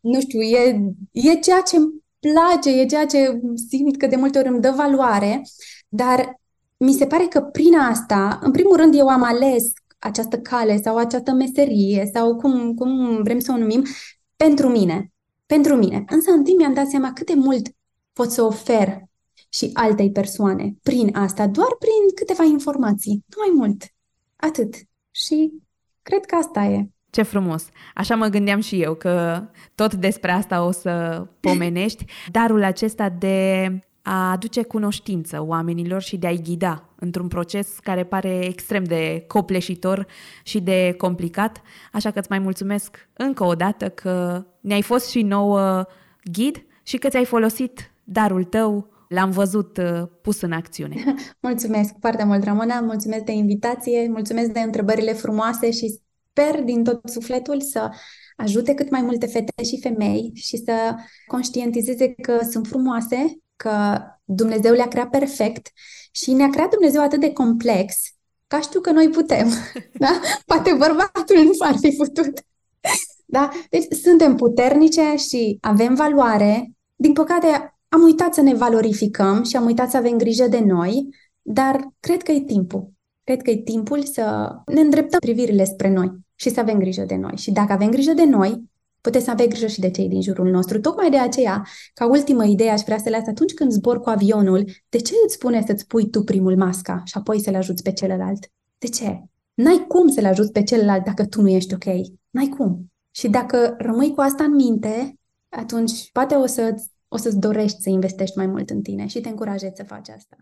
nu știu, e, e ceea ce îmi place, e ceea ce simt că de multe ori îmi dă valoare, dar mi se pare că prin asta, în primul rând, eu am ales această cale sau această meserie sau cum, cum vrem să o numim, pentru mine. Pentru mine. Însă în timp mi-am dat seama cât de mult pot să ofer și altei persoane prin asta, doar prin câteva informații, nu mai mult. Atât. Și cred că asta e. Ce frumos! Așa mă gândeam și eu că tot despre asta o să pomenești. Darul acesta de a aduce cunoștință oamenilor și de a-i ghida într-un proces care pare extrem de copleșitor și de complicat. Așa că îți mai mulțumesc încă o dată că ne-ai fost și nouă ghid și că ți-ai folosit darul tău l-am văzut uh, pus în acțiune. mulțumesc foarte mult, Ramona, mulțumesc de invitație, mulțumesc de întrebările frumoase și sper din tot sufletul să ajute cât mai multe fete și femei și să conștientizeze că sunt frumoase, că Dumnezeu le-a creat perfect și ne-a creat Dumnezeu atât de complex ca știu că noi putem. Da? Poate bărbatul nu ar fi putut. Da? Deci suntem puternice și avem valoare. Din păcate, am uitat să ne valorificăm și am uitat să avem grijă de noi, dar cred că e timpul. Cred că e timpul să ne îndreptăm privirile spre noi și să avem grijă de noi. Și dacă avem grijă de noi, puteți să aveți grijă și de cei din jurul nostru. Tocmai de aceea, ca ultimă idee, aș vrea să le atunci când zbor cu avionul, de ce îți spune să-ți pui tu primul masca și apoi să-l ajuți pe celălalt? De ce? N-ai cum să-l ajuți pe celălalt dacă tu nu ești ok. N-ai cum. Și dacă rămâi cu asta în minte, atunci poate o, să, o să-ți dorești să investești mai mult în tine și te încurajezi să faci asta.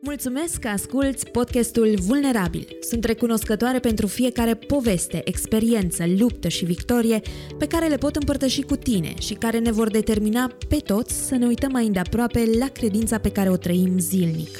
Mulțumesc că asculți podcastul Vulnerabil. Sunt recunoscătoare pentru fiecare poveste, experiență, luptă și victorie pe care le pot împărtăși cu tine și care ne vor determina pe toți să ne uităm mai îndeaproape la credința pe care o trăim zilnic.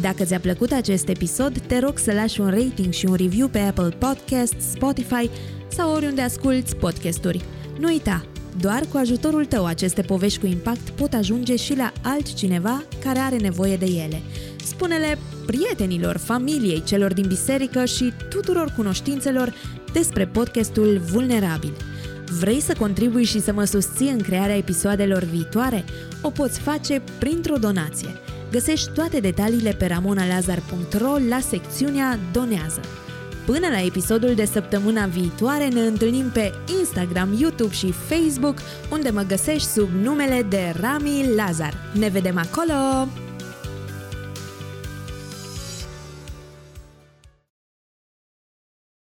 Dacă ți-a plăcut acest episod, te rog să lași un rating și un review pe Apple Podcasts, Spotify sau oriunde asculti podcasturi. Nu uita, doar cu ajutorul tău aceste povești cu impact pot ajunge și la altcineva care are nevoie de ele. Spune-le prietenilor, familiei, celor din biserică și tuturor cunoștințelor despre podcastul Vulnerabil. Vrei să contribui și să mă susții în crearea episoadelor viitoare? O poți face printr-o donație. Găsești toate detaliile pe ramonalazar.ro la secțiunea Donează. Până la episodul de săptămâna viitoare ne întâlnim pe Instagram, YouTube și Facebook, unde mă găsești sub numele de Rami Lazar. Ne vedem acolo!